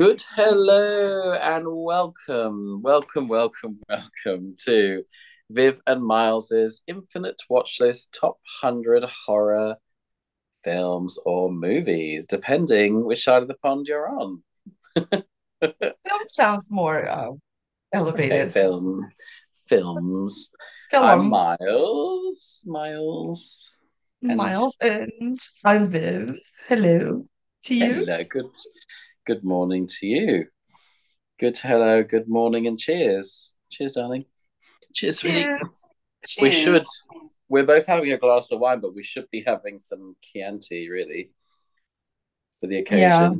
Good hello and welcome, welcome, welcome, welcome to Viv and Miles's Infinite Watchlist Top 100 Horror Films or Movies, depending which side of the pond you're on. Film sounds more uh, elevated. Okay, film, films. Film. I'm Miles, Miles. and- Miles and I'm Viv. Hello to you. Hello, good, good morning to you. Good hello, good morning, and cheers. Cheers, darling. Cheers, sweetie. Cheers. We should. We're both having a glass of wine, but we should be having some Chianti, really, for the occasion. Yeah.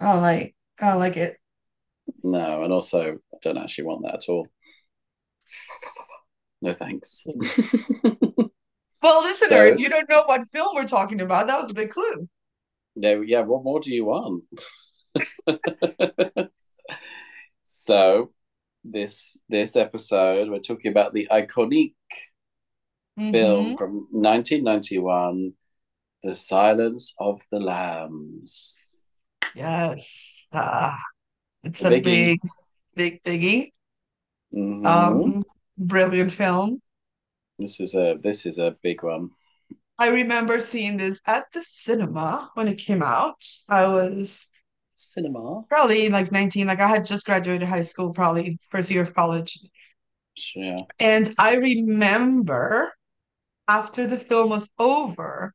I like I like it. No, and also, I don't actually want that at all. No thanks. Well, listener, So- if you don't know what film we're talking about, that was a big clue. no, yeah. What more do you want? So, this this episode, we're talking about the iconic film Mhm. from 1991, The Silence of the Lambs. Yes. Ah, it's A a big, big biggie. Mhm. Um, brilliant film. this is a this is a big one. I remember seeing this at the cinema when it came out. I was Cinema. probably like 19, like I had just graduated high school, probably first year of college. Yeah. And I remember after the film was over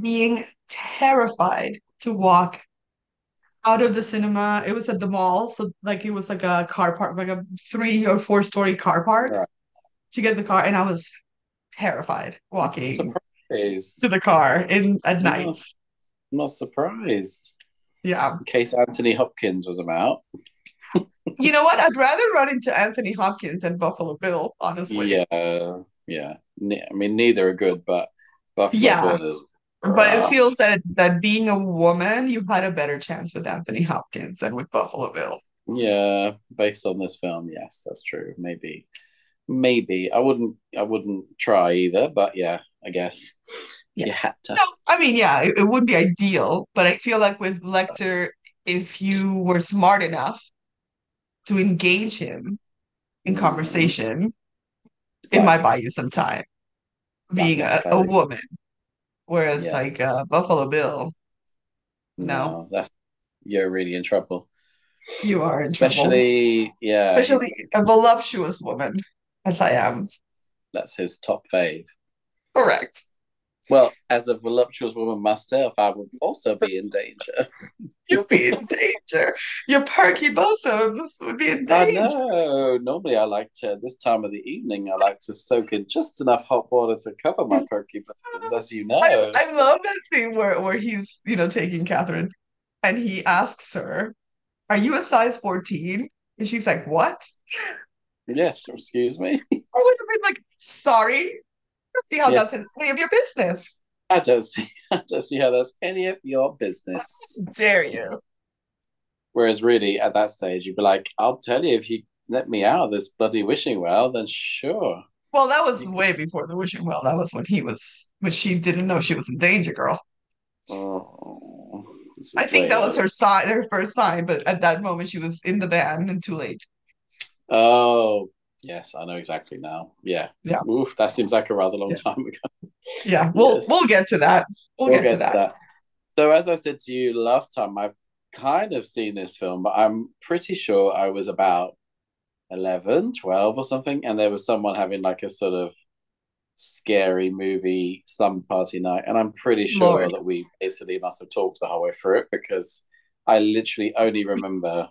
being terrified to walk out of the cinema. It was at the mall, so like it was like a car park, like a three or four story car park Right. to get the car, and I was terrified walking Surprised. to the car in at night. I'm not surprised. Yeah. In case Anthony Hopkins was about. You know what? I'd rather run into Anthony Hopkins than Buffalo Bill, honestly. Yeah, yeah. I mean, neither are good, but Buffalo Yeah. Bill is But it feels that that being a woman, you had a better chance with Anthony Hopkins than with Buffalo Bill. Yeah, based on this film, yes, that's true. Maybe, maybe I wouldn't. I wouldn't try either, but yeah, I guess Yeah. you had to. No, I mean, yeah, it, it wouldn't be ideal, but I feel like with Lecter, if you were smart enough to engage him in conversation, it Right. might buy you some time being a, a woman. Whereas Yeah. like uh, Buffalo Bill, no, that's you're really in trouble. you are in trouble. Especially, yeah, Especially a voluptuous woman, as I am. that's his top fave. Correct. Well, as a voluptuous woman myself, I would also be in danger. You'd be in danger. Your perky bosoms would be in danger. I know. Normally, I like to this time of the evening. I like to soak in just enough hot water to cover my perky bosoms, as you know. I, I love that scene where, where he's, you know, taking Catherine and he asks her, Are you a size 14? And she's like, What? Yeah, excuse me. I would have been like, Sorry. See how Yeah. that's any of your business. I don't see. I don't see how that's any of your business. Dare you? Whereas, really, at that stage, you'd be like, "I'll tell you if you let me out of this bloody wishing well, then sure." Well, that was way before the wishing well. That was when he was, when she didn't know she was in danger, girl. Oh, I think that was her sign, her first sign, but at that moment she was in the van and too late. Oh, yes, I know exactly now. Yeah. Yeah. Oof, that seems like a rather long Yeah. time ago. Yeah, we'll Yes. we'll get to that. We'll, We'll get, to that. So, as I said to you last time, I've kind of seen this film, but I'm pretty sure I was about 11, 12 or something, and there was someone having like a sort of scary movie slumber party night, and I'm pretty sure Lord. that we basically must have talked the whole way through it because I literally only remember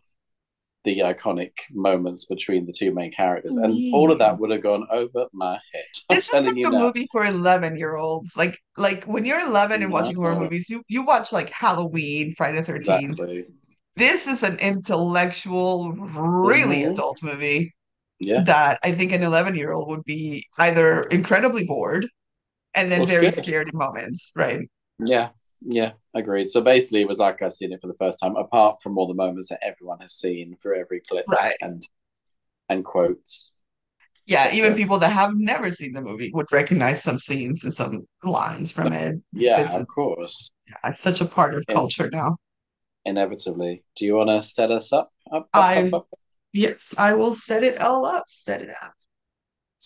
the iconic moments between the two main characters, and all of that would have gone over my head. I'm This is like you a now. movie for 11 year olds. Like like when you're 11 and watching horror No. movies, you you watch like Halloween, Friday the 13th. Exactly. This is an intellectual, really Mhm. adult movie Yeah. that I think an 11 year old would be either incredibly bored and then Or very scared. scared in moments, right? Yeah, yeah, agreed. So basically, it was like I've seen it for the first time, apart from all the moments that everyone has seen through every clip Right. and and quotes. Yeah, even people that have never seen the movie would recognize some scenes and some lines from it. Yeah, of course. Yeah, it's such a part of Yeah. culture now. Inevitably. Do you want to set us up? Up, up, up, I up. yes, I will set it all up, set it up.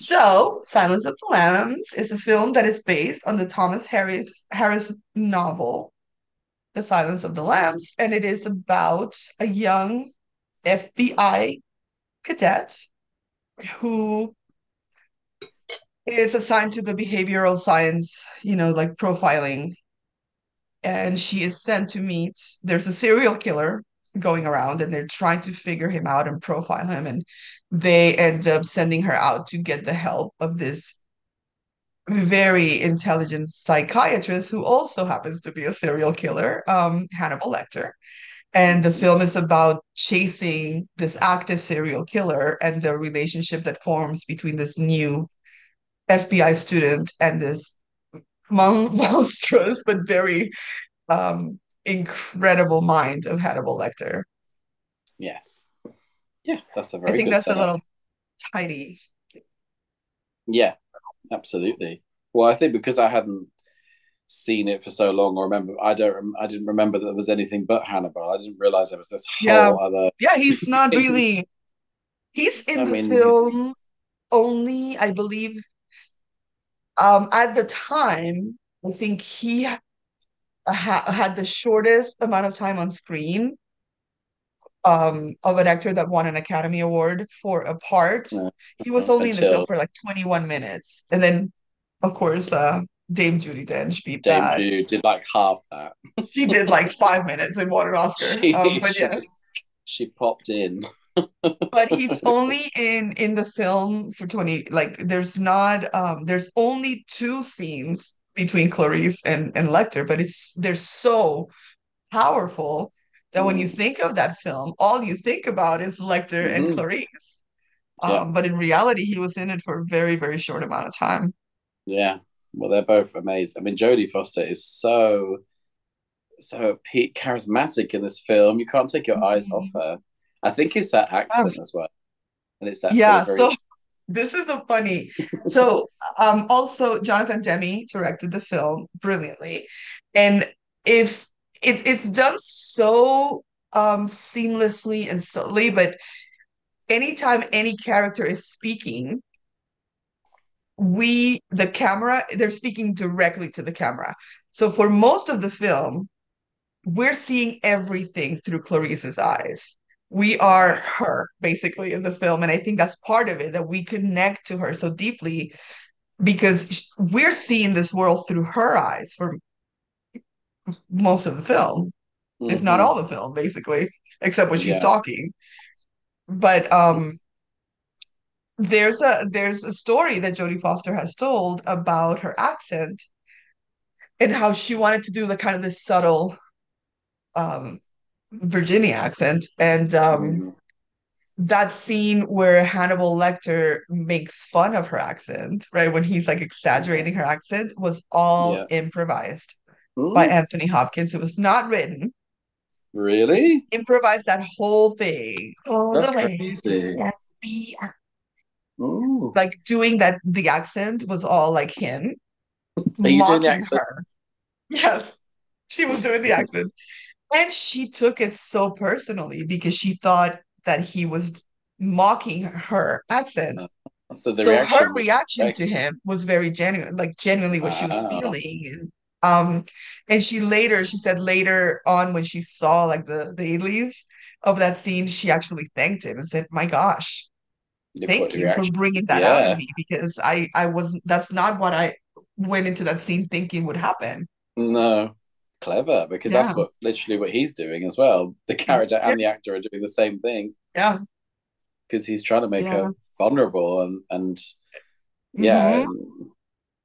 So, Silence of the Lambs is a film that is based on the Thomas Harris Harris novel, The Silence of the Lambs, and it is about a young FBI cadet who is assigned to the behavioral science, you know, like profiling. And she is sent to meet, there's a serial killer going around and they're trying to figure him out and profile him. And they end up sending her out to get the help of this very intelligent psychiatrist who also happens to be a serial killer, um, Hannibal Lecter. And the film is about chasing this active serial killer and the relationship that forms between this new FBI student and this mon- monstrous but very um, incredible mind of Hannibal Lecter. Yes. Yeah, that's a very I think good that's a little tidy. Yeah, absolutely. Well, I think because I hadn't seen it for so long, or remember, I don't, I didn't remember that there was anything but Hannibal. I didn't realize there was this whole Yeah. other Yeah, he's not thing. really. He's in I the mean, film only, I believe. Um, at the time, I think he ha- had the shortest amount of time on screen um of an actor that won an Academy Award for a part. He was only in the film for like 21 minutes. And then of course uh Dame Judi Dench beat Dame that. Did like half that. She did like five minutes and won an Oscar. She, Um, but she just she popped in. but he's only in in the film for 20 like there's not um there's only two scenes between Clarice and and Lecter, but it's they're so powerful that when you Mm. think of that film, all you think about is Lecter and Mhm. Clarice. Yeah, Um, but in reality, he was in it for a very, very short amount of time. yeah. Well, they're both amazing. I mean, Jodie Foster is so so charismatic in this film. You can't take your eyes off Mhm. her. I think it's that accent as well, and it's that sort yeah, of very so this is a funny. So, um, also Jonathan Demme directed the film brilliantly, and if it, it's done so um seamlessly and subtly, but anytime any character is speaking, we the camera they're speaking directly to the camera. So for most of the film, we're seeing everything through Clarice's eyes. We are her basically in the film, and I think that's part of it that we connect to her so deeply because we're seeing this world through her eyes for most of the film, if not Mhm. all the film, basically, except when she's Yeah. talking. But um, there's a there's a story that Jodie Foster has told about her accent and how she wanted to do the kind of this subtle um Virginia accent, and um. Mhm. that scene where Hannibal Lecter makes fun of her accent, right? When he's like exaggerating her accent, was all Yeah. improvised by Mm, Anthony Hopkins. It was not written. really? Improvised that whole thing. All That's the crazy. Let's be Ooh. like doing that. The accent was all like him Are you doing the mocking accent? her. Yes, she was doing the accent, and she took it so personally because she thought that he was mocking her accent. So the so reaction her reaction correct. to him was very genuine, like genuinely what she was feeling. And um, and she later, she said later on when she saw like the the dailies of that scene, she actually thanked him and said, "My gosh, thank you for bringing that out Yeah. of me because I I wasn't. That's not what I went into that scene thinking would happen." No. Clever, because Yeah, that's what literally what he's doing as well. The character yeah, and the actor are doing the same thing yeah, because he's trying to make her vulnerable and and yeah, hmm and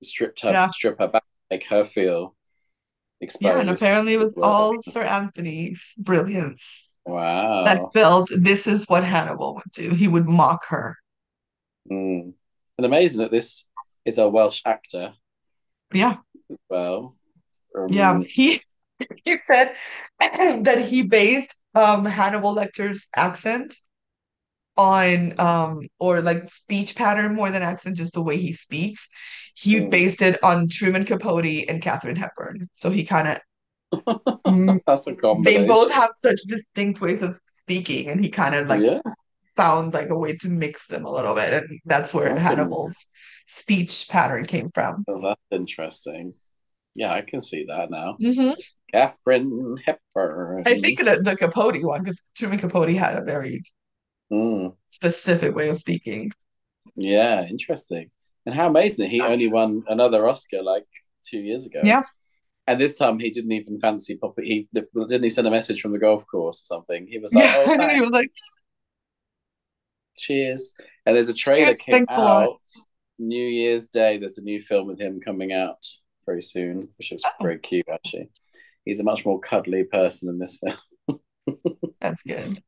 stripped her strip her back, make her feel yeah. And apparently it was all Sir Anthony's brilliance Wow. that felt this is what Hannibal would do. He would mock her. Mm. And amazing that this is a Welsh actor Yeah. as well. Yeah, Um, he he said that he based um Hannibal Lecter's accent on um or like speech pattern more than accent, just the way he speaks. He mm, based it on Truman Capote and Katharine Hepburn. So he kind of That's a They both have such distinct ways of speaking, and he kind of like Yeah, found like a way to mix them a little bit, and that's where. Hannibal's speech pattern came from. Oh, that's interesting. Yeah, I can see that now. hmm Katharine Hepburn. I think that the Capote one, because Truman Capote had a very Mm, specific way of speaking. yeah, interesting. And how amazing that he only won another Oscar like two years ago. Yeah, And this time he didn't even fancy pop He didn't he send a message from the golf course or something. He was like, yeah. "Oh, he was like, cheers." And there's a trailer "Cheers, came thanks a lot." out New Year's Day. There's a new film with him coming out very soon, which looks Oh, very cute actually. He's a much more cuddly person in this film. that's good.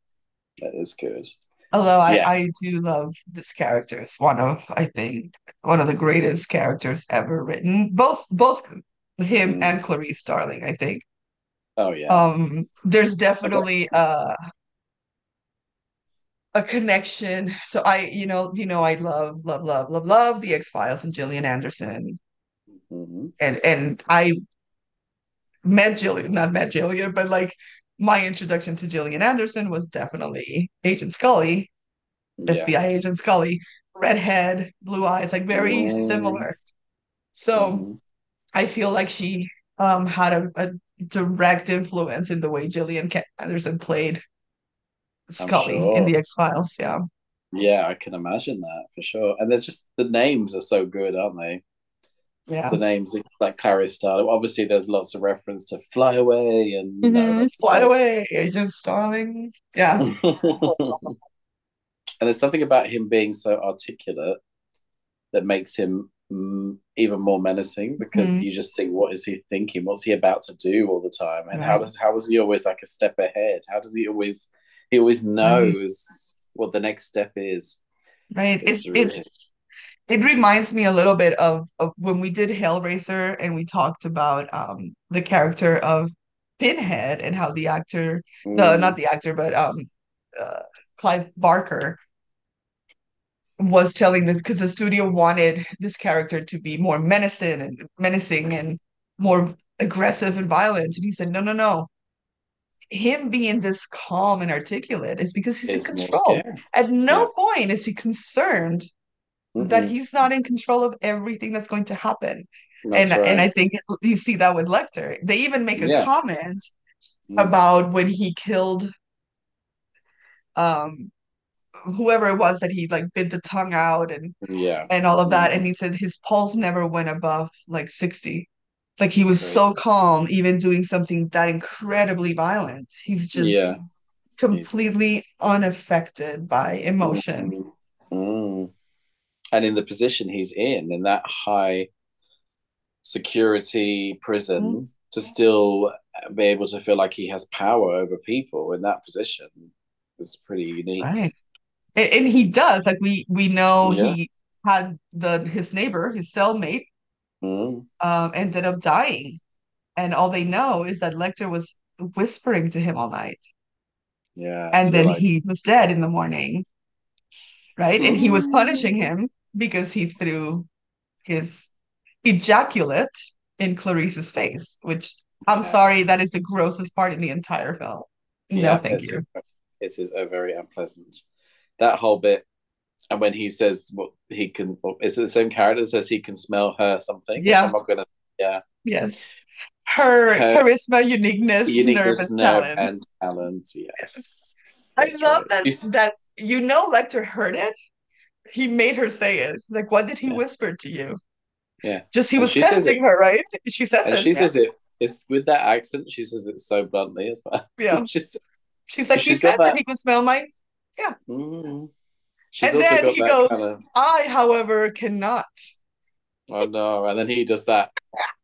That is good. Although I, Yes. I do love this character. It's one of, I think, one of the greatest characters ever written. Both both him Mm. and Clarice Starling, I think. Oh yeah. Um, there's definitely a a connection. So I, you know, you know, I love, love, love, love, love the X-Files and Gillian Anderson. Mhm. And and I met Gillian, not met Gillian, but like my introduction to Gillian Anderson was definitely Agent Scully, Yeah. FBI Agent Scully, redhead, blue eyes, like very Mm. similar. So Mhm. I feel like she um had a, a direct influence in the way Gillian Anderson played Scully in the X-Files. Yeah. Yeah, I can imagine that for sure. And there's just the names are so good, aren't they? Yeah. The names like Clarice Starling. Obviously, there's lots of reference to Fly Away, and hmm that's Fly away, Agent Starling. Yeah. and there's something about him being so articulate that makes him mm, even more menacing because hmm you just think, what is he thinking? What's he about to do all the time? And how Right. does how is he always like a step ahead? How does he always he always Right. knows what the next step is? Right. It's It really it's it reminds me a little bit of, of when we did Hellraiser and we talked about um the character of Pinhead and how the actor, the not mm, the actor, but um uh, Clive Barker was telling this because the studio wanted this character to be more menacing and menacing and more aggressive and violent. And he said, no, no, no. Him being this calm and articulate is because he's in it's more control. At Yeah. no point is he concerned that Mm-mm. he's not in control of everything that's going to happen. That's And and I think you see that with Lecter. They even make a Yeah. comment Mm, about when he killed um whoever it was that he like bit the tongue out and yeah. and all of that. Mm, And he said his pulse never went above like 60. Like he was very so calm, even doing something that incredibly violent. He's just yeah. He's completely unaffected by emotion. mm, mm. And in the position he's in, in that high security prison, to still be able to feel like he has power over people in that position is pretty unique. Right. And, and he does. Like we we know Yeah. he had the his neighbor, his cellmate, Mm, um, ended up dying. And all they know is that Lecter was whispering to him all night. yeah. And then like, he was dead in the morning, right? And he was punishing him because he threw his ejaculate in Clarice's face, which I'm sorry, that is the grossest part in the entire film. No, Yeah, thank you. it is a very unpleasant. That whole bit, and when he says what he can, is it the same character says he can smell her something? Yeah, I'm not gonna. Yeah, yes. Her her charisma, uniqueness, nerve, uniqueness, and nerve, and talent. talent. Yes, I love right. that She's that you know Lecter heard it. He made her say it. Like, what did he yeah, whisper to you? yeah, Just he and was testing her, right? She says and it. she Yeah. says it. It's with that accent. She says it so bluntly as well. Yeah. She's She's like, she's said that that. he could smell my. Yeah. Mm, she's And then he goes, kind of. I, however, cannot. Oh no! And then he does that.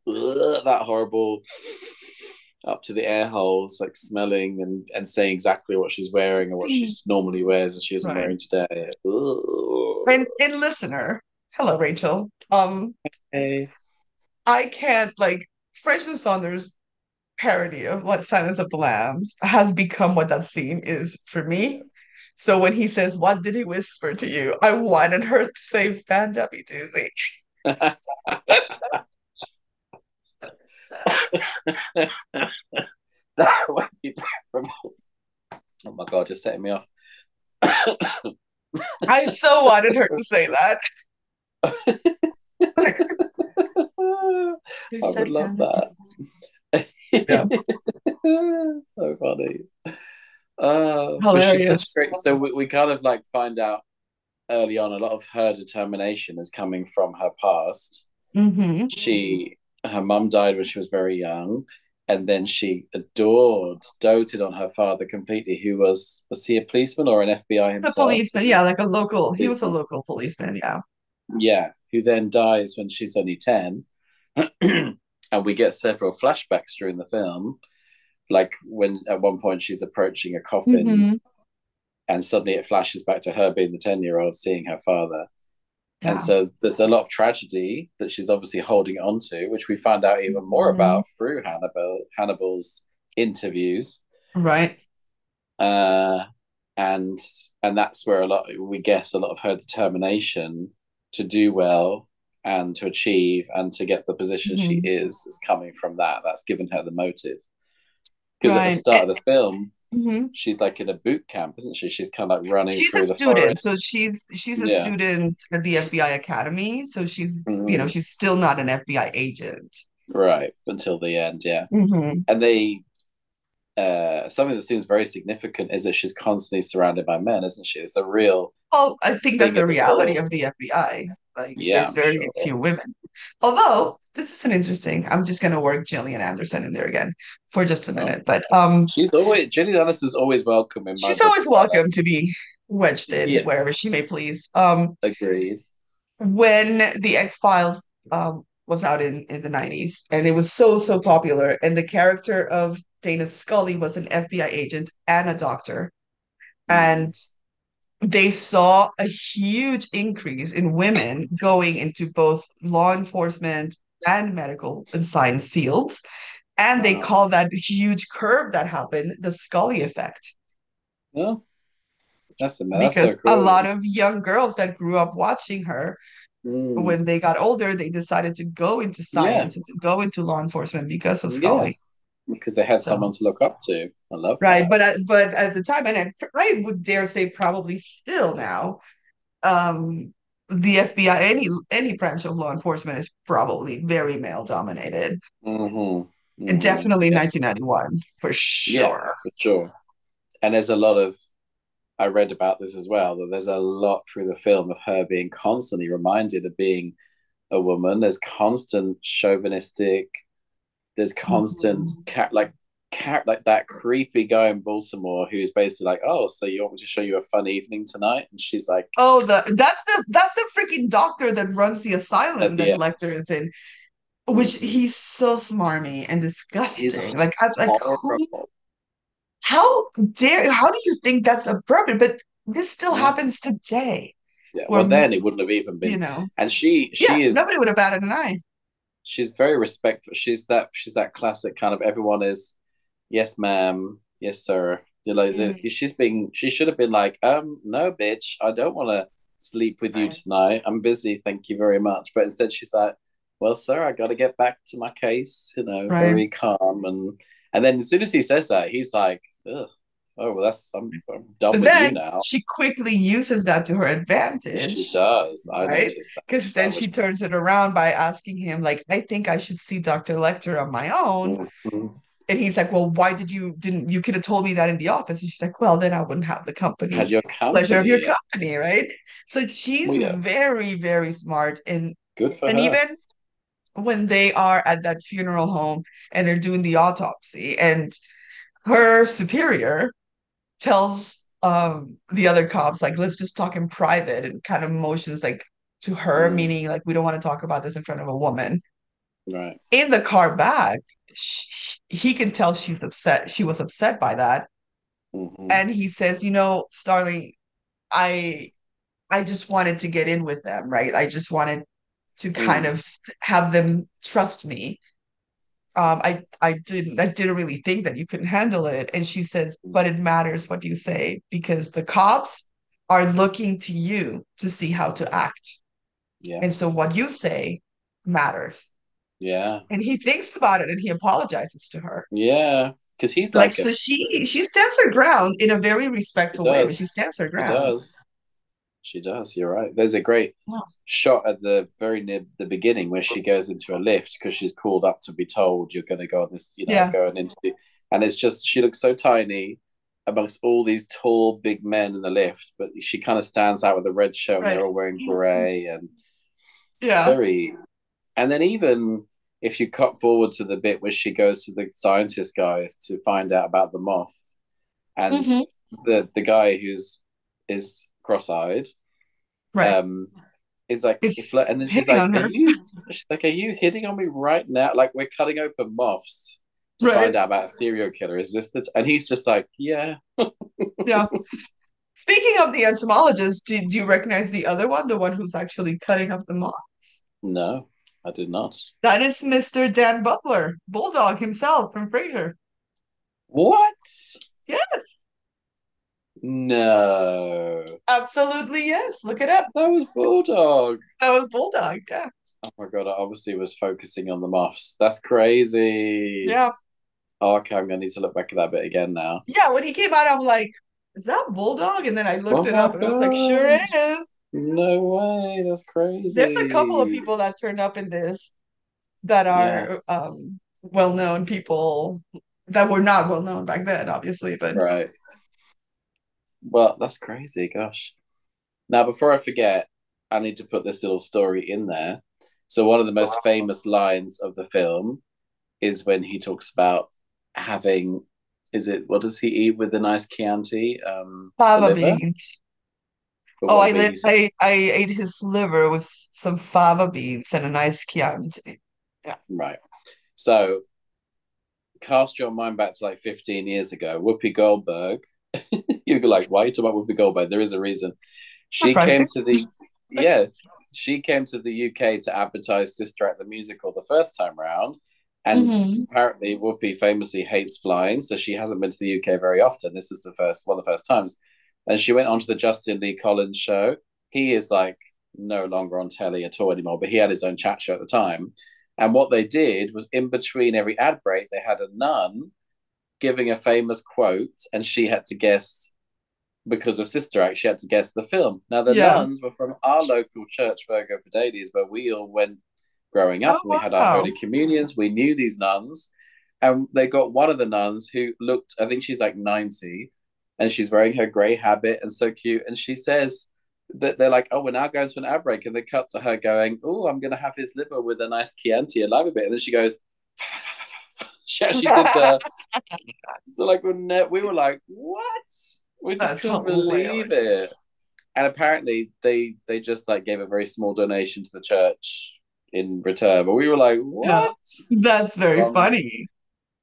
that horrible up to the air holes, like smelling and, and saying exactly what she's wearing and what she normally wears and she isn't Right. wearing today. Ugh. And and listener, hello Rachel. Um, Hey. I can't like French and Saunders parody of like Silence of the Lambs has become what that scene is for me. So when he says, "What did he whisper to you?" I wanted her to say "Fan Debbie Doozy." that would be from. Oh my god, you're setting me off. I so wanted her to say that. I would love that. Yeah. so funny. Uh, but she's such Hilarious. great. So we, we kind of like find out early on a lot of her determination is coming from her past. hmm She, her mum died when she was very young, and then she adored, doted on her father completely, who was was he a policeman or an FBI himself? policeman, yeah, like a local. He was a local policeman, yeah. Yeah, who then dies when she's only 10. and we get several flashbacks during the film. Like when at one point she's approaching a coffin Mhm. and suddenly it flashes back to her being the 10 year old seeing her father. Yeah. And so there's a lot of tragedy that she's obviously holding on to, which we find out even more Mhm. about through Hannibal Hannibal's interviews. Right. Uh, and and that's where a lot we guess a lot of her determination to do well and to achieve and to get the position she Mhm. is is coming from that. That's given her the motive. Because at the Right. start of the film, Mhm. she's like in a boot camp, isn't she? She's kind of like running She's through a the student, so she's she's a Yeah. student at the FBI Academy. So she's, you know, Mhm. she's still not an FBI agent. Right, until the end, yeah. hmm And they uh something that seems very significant is that she's constantly surrounded by men, isn't she? It's a real Oh, I think that's the reality of the FBI. Like, Yeah, there's very sure. few women. Although this is an interesting. I'm just gonna work Gillian Anderson in there again for just a Oh. minute, but um, She's always Gillian Anderson is always welcome in my she's book always welcome to be wedged in Yeah. wherever she may please. Um, Agreed. when the X-Files um was out in in the 90s and it was so so popular and the character of Dana Scully was an FBI agent and a doctor and they saw a huge increase in women going into both law enforcement and medical and science fields. And they call that huge curve that happened the Scully effect. Oh, that's a that's so because a lot of young girls that grew up watching her Mm, when they got older, they decided to go into yeah, science and to go into law enforcement because of yeah, Scully. Because they had So, someone to look up to. I love right, that. but at, but at the time, and I, I would dare say probably still now, um, the FBI, any any branch of law enforcement is probably very male dominated, Mm-hmm. Mm-hmm. definitely Yeah, 1991 for sure. yeah, sure. for sure. And there's a lot of I read about this as well, that there's a lot through the film of her being constantly reminded of being a woman. There's constant chauvinistic, there's constant Mhm. cat like cat like that creepy guy in Baltimore who's basically like, Oh, so you want me to show you a fun evening tonight? And she's like, Oh, the that's the that's the freaking doctor that runs the asylum that the end. Lecter is in, which he's so smarmy and He's disgusting. Like, I, like who. How dare, how do you think that's appropriate? But this still Yeah. happens today, Yeah. Well then it wouldn't have even been. you know, and she yeah, she is nobody would have batted an eye. She's very respectful. She's that she's that classic kind of everyone is yes, ma'am, yes, sir. You know, the, Mm, she's being she should have been like, um, no, bitch, I don't want to sleep with you right, tonight. I'm busy, thank you very much. But instead, she's like, well, sir, I got to get back to my case. You know, right. very calm and and then as soon as he says that, he's like, Ugh, oh well, that's I'm, I'm done But with you then now. she quickly uses that to her advantage She does. I right? Because then she was turns it around by asking him, like, I think I should see Dr. Lecter on my own. Mhm. And he's like, Well, why did you didn't you could have told me that in the office? And she's like, Well, then I wouldn't have the company, had your company pleasure of your company. Right? So Well, she's yeah, very, very smart and good for and her. even when they are at that funeral home and they're doing the autopsy and her superior tells um the other cops like let's just talk in private and kind of motions like to her Mm, meaning like we don't want to talk about this in front of a woman. Right. in the car back sh he can tell she's upset she was upset by that. Hmm and he says you know Starling I I just wanted to get in with them right? I just wanted to kind Mm, of have them trust me um I I didn't I didn't really think that you couldn't handle it and she says but it matters what you say because the cops are looking to you to see how to act yeah, and so what you say matters Yeah. And he thinks about it and he apologizes to her. Yeah. Because he's Like, like so a, she she stands her ground in a very respectful way, but she stands her ground. does. She does. You're right. There's a great Yeah. shot at the very near the beginning where she goes into a lift because she's called up to be told you're going to go on this, you know, Yeah. go and interview. And it's just she looks so tiny amongst all these tall, big men in the lift, but she kind of stands out with a red shirt and they're all wearing beret and it's Yeah. very. And then even if you cut forward to the bit where she goes to the scientist guys to find out about the moth, and Mhm. the the guy who's is cross-eyed Right. um is like Is if, and then she's like are you she's like are you hitting on me right now like we're cutting open moths to Right. find out about a serial killer is this the t-? and he's just like yeah Yeah. Speaking of the entomologist, do, do you recognize the other one, the one who's actually cutting up the moths? no i did not That is Mr. Dan Butler, Bulldog himself from Frasier. what Yes, no absolutely yes. Look it up. that was bulldog That was Bulldog. Yeah. oh my god i obviously was focusing on the moths that's crazy Yeah. oh, okay i'm gonna need to look back at that bit again now Yeah. When he came out, I'm like, is that Bulldog? And then I looked Oh it up and I was like, sure God. is. no way that's crazy There's a couple of people that turned up in this that are um well-known people that were not well known back then, obviously, but Right. Well, that's crazy. Gosh. Now, before I forget, I need to put this little story in there. So, one of the most famous lines of the film is when he talks about having, is it, what does he eat with the nice Chianti? Um, fava beans. Oh, I, li I I ate his liver with some fava beans and a nice Chianti. Yeah. Right. So, cast your mind back to like 15 years ago. Whoopi Goldberg. You're like, why are you talking about Whoopi Goldberg? There is a reason. She came to the, yes, she came to the UK to advertise Sister Act the musical the first time round. And Mhm. apparently, Whoopi famously hates flying, so she hasn't been to the UK very often. This was the first one of the first times. And she went on to the Justin Lee Collins show. He is like no longer on telly at all anymore, but he had his own chat show at the time. And what they did was in between every ad break, they had a nun giving a famous quote, and she had to guess because of Sister Act, she had to guess the film. Now the Yeah. nuns were from our local church, Virgo Fidelis, where we all went growing up. Oh, we had our Holy Communions. We knew these nuns, and they got one of the nuns who looked. I think she's like ninety, and she's wearing her grey habit and so cute. And she says that they're like, "Oh, we're now going to an ad break," and they cut to her going, "Oh, I'm going to have his liver with a nice Chianti a bit," and then she goes. She actually did the so like uh, we were like, what? We just couldn't believe it. And apparently they they just like gave a very small donation to the church in return. But we were like, what? That's very Um, funny.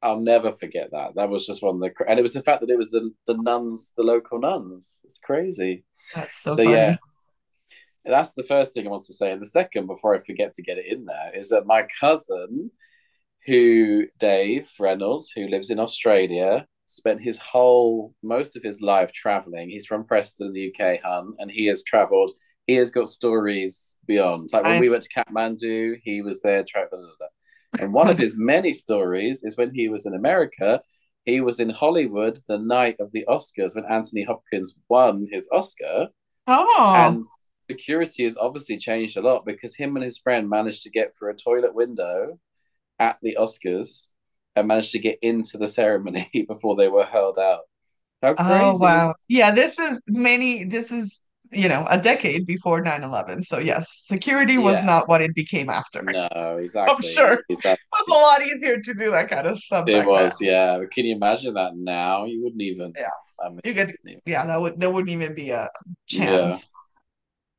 I'll never forget that. That was just one of the and it was the fact that it was the the nuns, the local nuns. It's crazy. That's so, So, yeah. That's the first thing I want to say. And the second, before I forget to get it in there, is that my cousin, who Dave Reynolds, who lives in Australia, spent his whole most of his life traveling. He's from Preston, the UK, hun, and he has traveled. He has got stories beyond. Like when we went to Kathmandu, he was there traveling. And one of his many stories is when he was in America. He was in Hollywood the night of the Oscars when Anthony Hopkins won his Oscar. Oh, And security has obviously changed a lot because him and his friend managed to get through a toilet window at the Oscars and managed to get into the ceremony before they were hurled out. How oh, crazy oh wow. Yeah, this is many, this is, you know, a decade before 9/11. So yes, security was Yeah. not what it became after. No, exactly. I'm sure. Exactly. It was a lot easier to do that kind of stuff It was, yeah. But can you imagine that now? You wouldn't even. Yeah. I mean. You could, yeah, that would there wouldn't even be a Yeah. chance.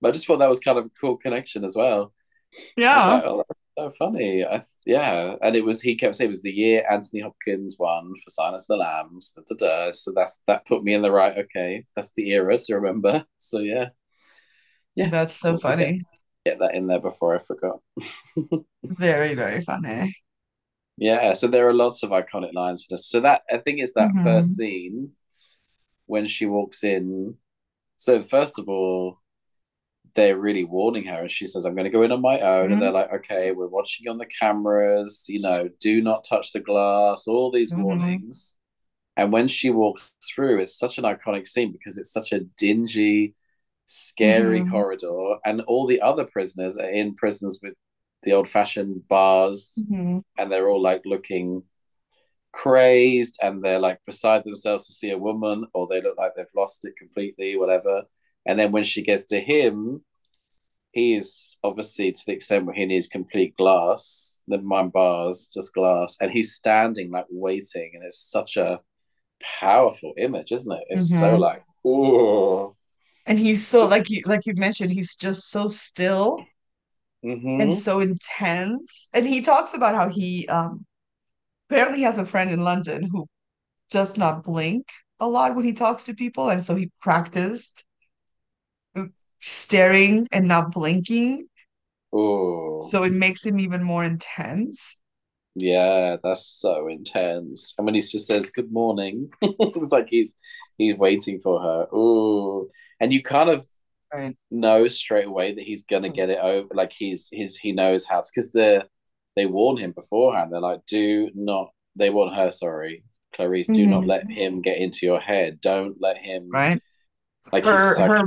but I just thought that was kind of a cool connection as well. Yeah. like, oh, so funny. I, yeah, and it was he kept saying it was the year Anthony Hopkins won for Silence of the Lambs. Da, da, da. So that's that put me in the right. Okay, that's the era to remember. So yeah, yeah. That's so just wanted to funny. Get that in there before I forgot. Very, very funny. Yeah, so there are lots of iconic lines for this. So that I think it's that Mhm. first scene when she walks in. So first of all, they're really warning her and she says i'm going to go in on my own Mhm. and they're like okay we're watching you on the cameras you know do not touch the glass all these Mhm. warnings and when she walks through it's such an iconic scene because it's such a dingy scary Mhm. corridor and all the other prisoners are in prisons with the old-fashioned bars Mhm. and they're all like looking crazed and they're like beside themselves to see a woman or they look like they've lost it completely whatever and then when she gets to him he is obviously to the extent where he needs complete glass never mind bars just glass and he's standing like waiting and it's such a powerful image isn't it it's so Mhm. like oh And he's so like you like you mentioned, he's just so still and mm-hmm. so intense. And he talks about how he um apparently has a friend in London who does not blink a lot when he talks to people, and so he practiced staring and not blinking, oh so it makes him even more intense. Yeah, that's so intense. And when he just says good morning, it's like he's he's waiting for her. Ooh. And you kind of Right. know straight away that he's gonna get it over. Like he's he's he knows how because they they warn him beforehand. They're like, do not they want her, sorry, Clarice, do not Mhm. let him get into your head. Don't let him Right. Like Her her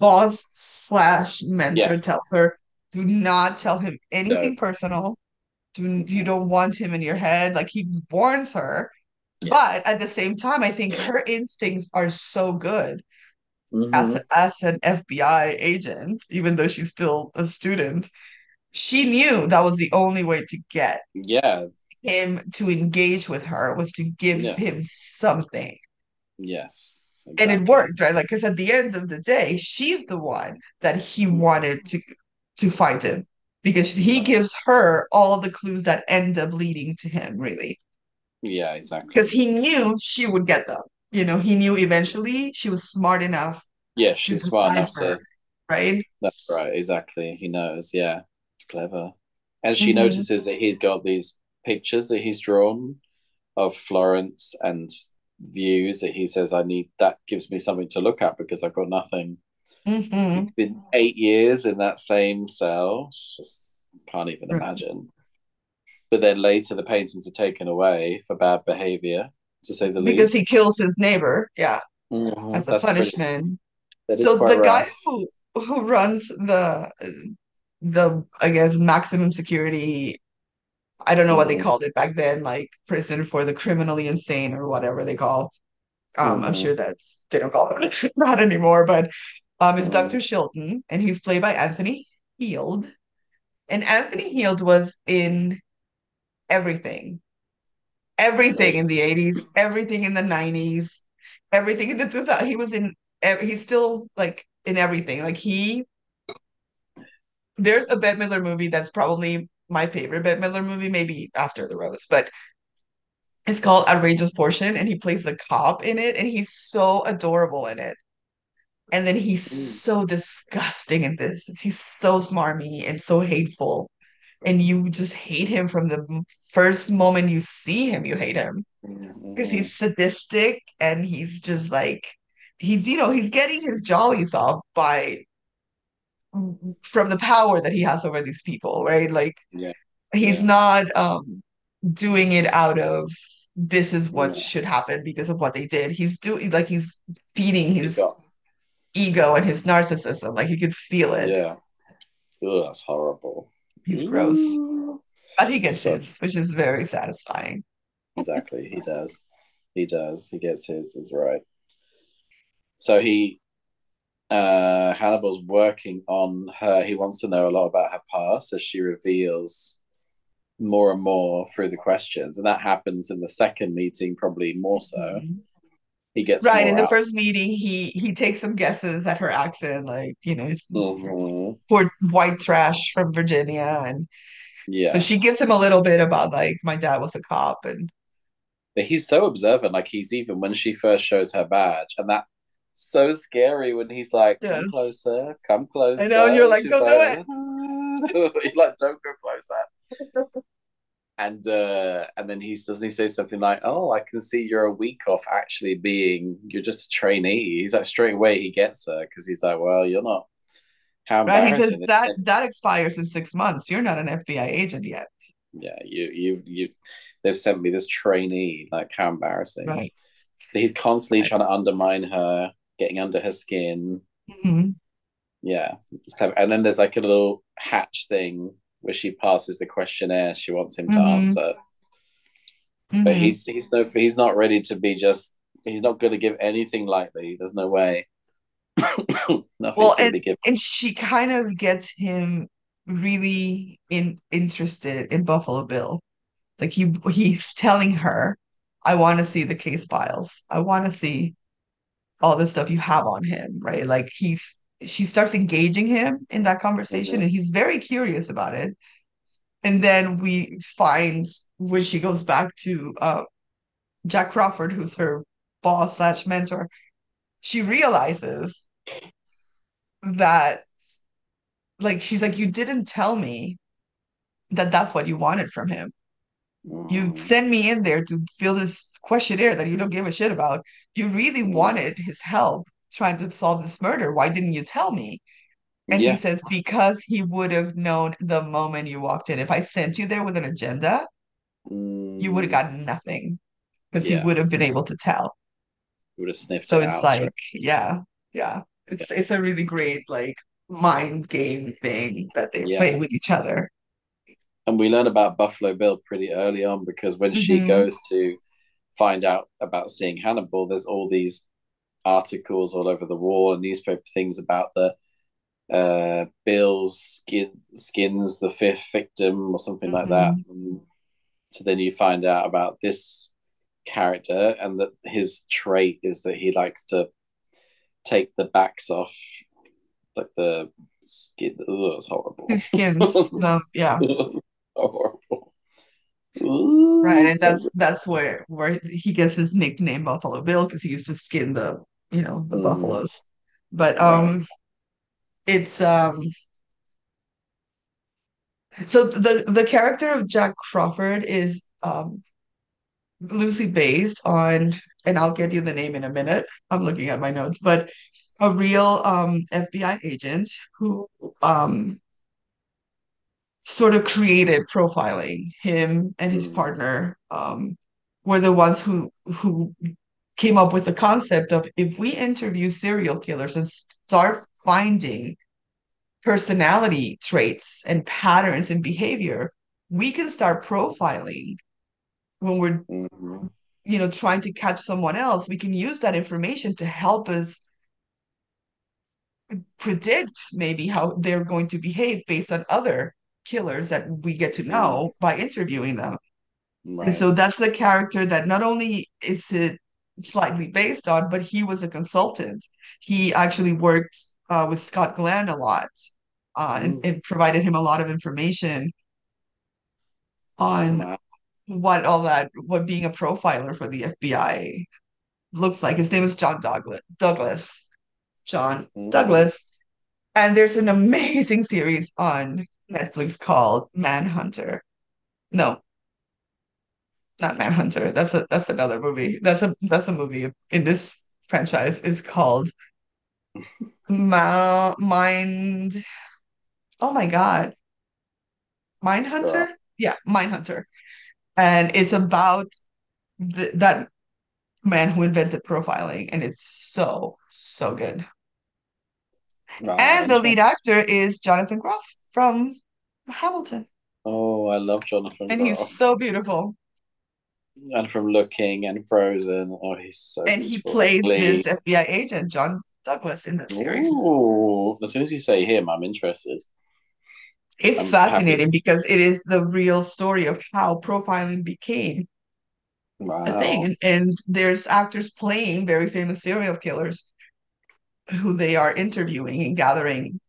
boss slash mentor Yeah, tells her, do not tell him anything don't. personal. Do you don't want him in your head. Like he warns her, Yeah. but at the same time, I think her instincts are so good as hmm as an FBI agent, even though she's still a student. She knew that was the only way to get Yeah, him to engage with her was to give yeah, him something. yes, And it worked, right? Like, because at the end of the day, she's the one that he wanted to to find him because he gives her all the clues that end up leading to him, really. Yeah, exactly. Because he knew she would get them. You know, he knew eventually she was smart enough Yeah, to she's smart enough to. right? That's right, exactly. He knows. Yeah, it's clever. And she hmm notices that he's got these pictures that he's drawn of Florence and views that he says, I need that gives me something to look at because I've got nothing. hmm It's been eight years in that same cell. Just can't even imagine. But then later the paintings are taken away for bad behavior, to say the least. Because he kills his neighbor, yeah, Mhm, as a That's pretty. punishment. Is So the guy who who runs the the I guess maximum security, I don't know what they Mhm, called it back then, like prison for the criminally insane or whatever they call. Um, I'm sure that's they don't call it that anymore, but um, it's mhm. Dr. Chilton, and he's played by Anthony Heald. And Anthony Heald was in everything, everything in the 80s, everything in the 90s, everything in the 2000s. He was in, he's still like in everything. Like he, there's a Bette Midler movie that's probably my favorite Bette Midler movie, maybe After the Rose, but it's called Outrageous Fortune, and he plays the cop in it, and he's so adorable in it. And then he's mm, so disgusting in this. He's so smarmy and so hateful. And you just hate him from the first moment you see him, you hate him. Because mhm. he's sadistic and he's just like he's you know, he's getting his jollies off by from the power that he has over these people, right? Like Yeah, he's yeah, not um doing it out of this is what no. should happen because of what they did. He's doing like he's feeding his got, ego and his narcissism. Like you could feel it. yeah. Ugh, that's horrible. He's gross. But he gets So his, which is very satisfying. exactly, he does. He does. He gets his. Is right. So he, uh, Hannibal's working on her. He wants to know a lot about her past as she reveals more and more through the questions, and that happens in the second meeting, probably more so. Mhm. He gets Right. In the out. first meeting, he he takes some guesses at her accent, like, you know, Mhm. poor white trash from Virginia. And yeah. so she gives him a little bit about like my dad was a cop and but he's so observant. Like he's even when she first shows her badge, and that so scary when he's like, "Come yes. closer, come closer." I know, and you're like, don't do like, it. "You're like, don't go closer." And uh, and then he doesn't he say something like, "Oh, I can see you're a week off actually being you're just a trainee." He's like straight away he gets her because he's like, "Well, you're not How Right? He says that that expires in six months. You're not an FBI agent yet. Yeah, you you you they've sent me this trainee. Like how embarrassing. Right. So he's constantly Right. trying to undermine her, getting under her skin. Mhm. Yeah. It's kind of, and then there's like a little hatch thing where she passes the questionnaire she wants him to Mhm. answer. But Mhm. he's he's no he's not ready to be just he's not going to give anything lightly. There's no way. Well, going to be given. and she kind of gets him really in interested in Buffalo Bill. Like he he's telling her, I want to see the case files. I want to see all the stuff you have on him, right? Like he's she starts engaging him in that conversation Mhm. and he's very curious about it. And then we find when she goes back to uh Jack Crawford, who's her boss slash mentor, she realizes that like she's like, you didn't tell me that that's what you wanted from him. You Mm. send me in there to fill this questionnaire that you don't give a shit about. You really Mm. wanted his help trying to solve this murder. Why didn't you tell me? And he says, because he would have known the moment you walked in. If I sent you there with an agenda, you would have Mm. gotten nothing because he would have been able to tell. Would have sniffed So it it's out like, straight. yeah, yeah. It's it's a really great like mind game thing that they Yeah. play with each other. And we learn about Buffalo Bill pretty early on because when she Mhm. goes to find out about seeing Hannibal, there's all these articles all over the wall and newspaper things about the uh Bill skin skins the fifth victim or something like that. And so then you find out about this character and that his trait is that he likes to take the backs off like the skin. Oh, it's horrible. His skins, the yeah. Ooh, Right, and so that's that's where where he gets his nickname Buffalo Bill because he used to skin the you know the Mhm. buffaloes. But um, it's um, so the the character of Jack Crawford is um loosely based on, and I'll get you the name in a minute. I'm looking at my notes, but a real um FBI agent who um sort of created profiling. Him and his Mm. partner um were the ones who who came up with the concept of if we interview serial killers and start finding personality traits and patterns in behavior, we can start profiling when we're, Mhm. you know, trying to catch someone else. We can use that information to help us predict maybe how they're going to behave based on other killers that we get to Mm. know by interviewing them. And so that's the character that not only is it slightly based on, but he was a consultant. He actually worked uh, with Scott Glenn a lot uh, and, Mm. and provided him a lot of information on Wow. what all that, what being a profiler for the FBI looks like. His name is John Douglas. Douglas. John Mm. Douglas. And there's an amazing series on Netflix called Manhunter. No, not Manhunter. That's a that's another movie. That's a that's a movie in this franchise. It's called Ma Mind. Oh my God, Mindhunter. Girl. Yeah, Mindhunter, and it's about th that man who invented profiling, and it's so so good. Wow. And the lead actor is Jonathan Groff from Hamilton, Oh, I love Jonathan and he's so beautiful. And from Looking and Frozen. Oh, he's so And he plays Glee. this FBI agent, John Douglas, in the series. Ooh. As soon as you say him, I'm interested. It's I'm fascinating happy. because it is the real story of how profiling became a thing. And, and there's actors playing very famous serial killers who they are interviewing and gathering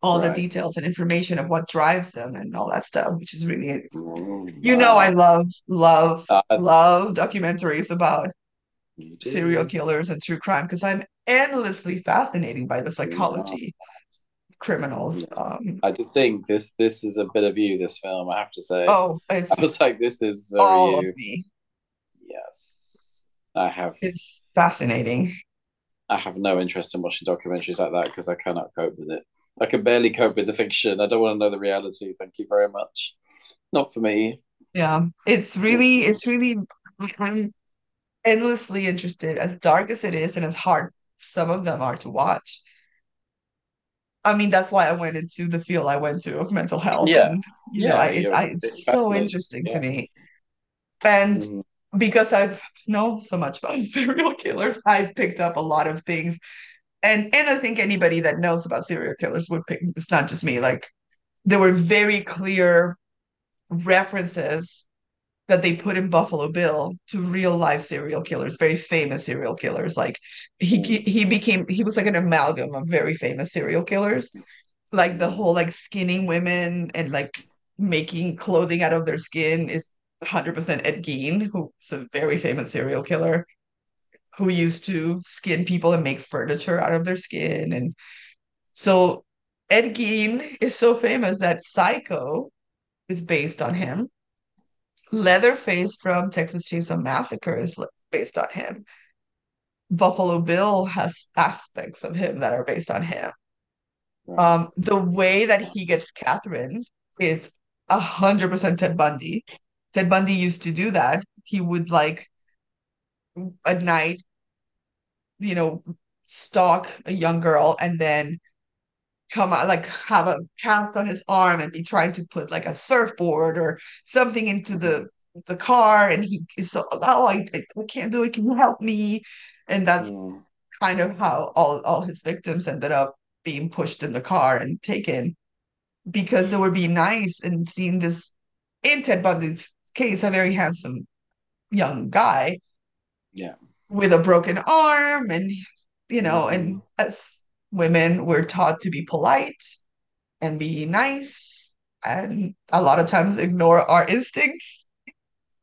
all the details and information of what drives them and all that stuff, which is really, Mm, you know, I love, love, Uh, love documentaries about serial killers and true crime because I'm endlessly fascinated by the psychology of criminals. Yeah. Um, I did think this this is a bit of you, this film, I have to say. oh, I was like, this is very all of me. Yes. I have It's fascinating. I have no interest in watching documentaries like that because I cannot cope with it. I can barely cope with the fiction. I don't want to know the reality. Thank you very much. Not for me. Yeah, it's really, it's really, I'm endlessly interested, as dark as it is and as hard some of them are to watch. I mean, that's why I went into the field I went to of mental health, Yeah. and you know, Yeah, I it, I it's so interesting to me, and Mm, because I've know so much about serial killers, I picked up a lot of things, and and I think anybody that knows about serial killers would pick. It's not just me. Like there were very clear references that they put in Buffalo Bill to real life serial killers, very famous serial killers. Like he he became he was like an amalgam of very famous serial killers. Like the whole like skinning women and like making clothing out of their skin is 100% Ed Gein, who's a very famous serial killer who used to skin people and make furniture out of their skin. And so Ed Gein is so famous that Psycho is based on him. Leatherface from Texas Chainsaw Massacre is based on him. Buffalo Bill has aspects of him that are based on him. Um, the way that he gets Catherine is a hundred percent Ted Bundy. Ted Bundy used to do that. He would like at night, you know, stalk a young girl and then come out like have a cast on his arm and be trying to put like a surfboard or something into the the car and he is so oh I, I can't do it. Can you help me? And that's mm, kind of how all all his victims ended up being pushed in the car and taken because they were being nice and seeing this in Ted Bundy's case a very handsome young guy yeah. With a broken arm and you know and as women we're taught to be polite and be nice and a lot of times ignore our instincts.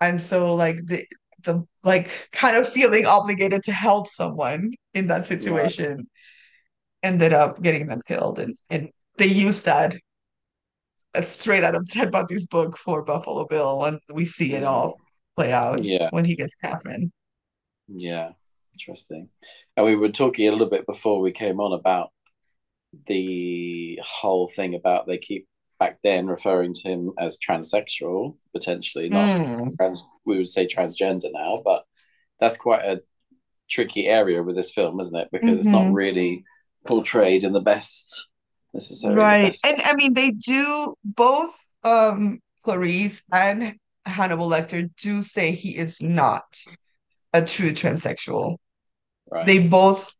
And so like the the like kind of feeling obligated to help someone in that situation ended up getting them killed and and they used that straight out of Ted Bundy's book for Buffalo Bill and we see it all play out yeah. when he gets Catherine. Yeah. Interesting. And we were talking a little bit before we came on about the whole thing about they keep back then referring to him as transsexual, potentially not Mm, trans. We would say transgender now, but that's quite a tricky area with this film, isn't it? Because it's not hmm really portrayed in the best, necessarily Right. best And I mean they do both um Clarice and Hannibal Lecter do say he is not a true transsexual. right? They both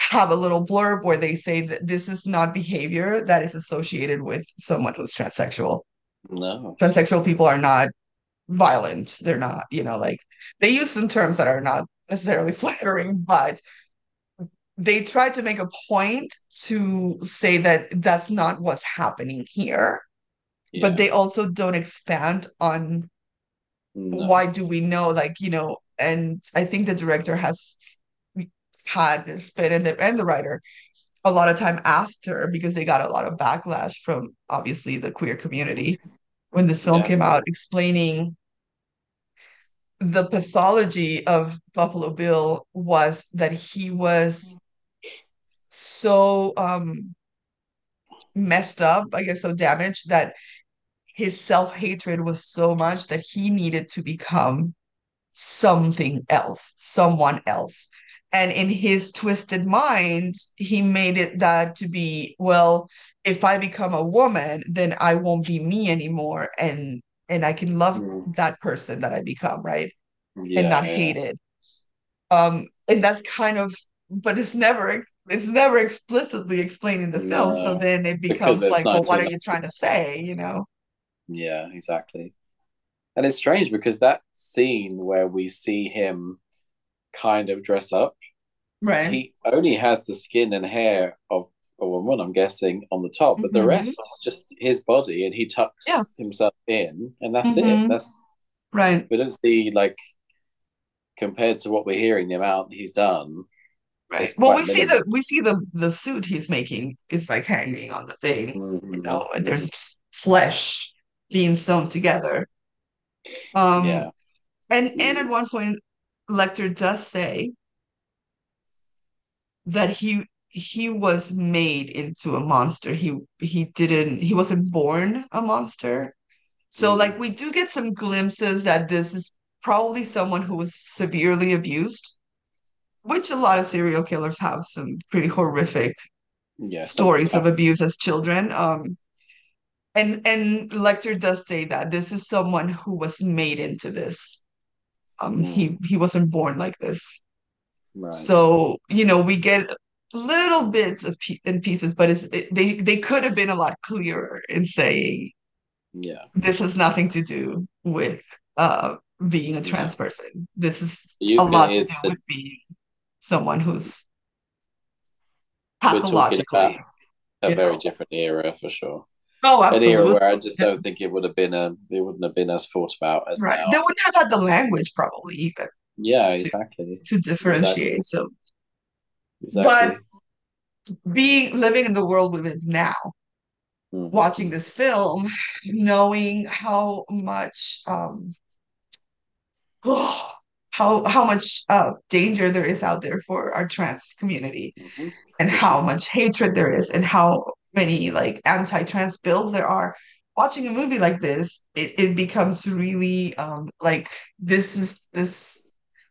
have a little blurb where they say that this is not behavior that is associated with someone who's transsexual. No. Transsexual people are not violent. They're not, you know, like they use some terms that are not necessarily flattering, but they try to make a point to say that that's not what's happening here. But they also don't expand on No. why do we know, like, you know, and I think the director has had spent and the, and the writer a lot of time after because they got a lot of backlash from obviously the queer community when this film Yeah. came out explaining the pathology of Buffalo Bill was that he was so um messed up, I guess so damaged that his self-hatred was so much that he needed to become something else, someone else. And in his twisted mind, he made it that to be, well, if I become a woman, then I won't be me anymore and and I can love Mm. that person that I become, right? And not Yeah. Yeah. hate it. Um, and that's kind of but it's never it's never explicitly explained in the film. So then it becomes like, well, what are you trying to say, you know? Yeah, exactly. And it's strange because that scene where we see him kind of dress up, Right. he only has the skin and hair of a woman, I'm guessing, on the top, but the hmm rest is just his body and he Yeah. tucks himself in and that's it. hmm That's Right. we don't see like compared to what we're hearing, the amount he's done, Right. Well, we see the we see the the suit he's making is like hanging on the thing, you Mm-hmm. know, and there's just flesh being sewn together. Um, Yeah. and and at one point, Lecter does say that he he was made into a monster. He he didn't he wasn't born a monster. So like Mm. we do get some glimpses that this is probably someone who was severely abused, which a lot of serial killers have some pretty horrific Yeah, stories of abuse as children. Um and and Lecter does say that this is someone who was made into this. Um mm, he he wasn't born like this. right. So, you know, we get little bits of pe and pieces, but it's it, they they could have been a lot clearer in saying Yeah. this has nothing to do with uh being a trans person. This is You a lot to do the, with being someone who's we're talking about pathologically, a you very know. different era for sure. Oh, An era where I just don't think it would have been a it wouldn't have been as thought about as right. They wouldn't have had the language probably even Yeah, to exactly. to Exactly. differentiate. So, but being living in the world we live now, hmm watching this film, knowing how much um how how much uh danger there is out there for our trans community hmm and how much hatred there is and how many like anti-trans bills there are. Watching a movie like this, it, it becomes really um like this is this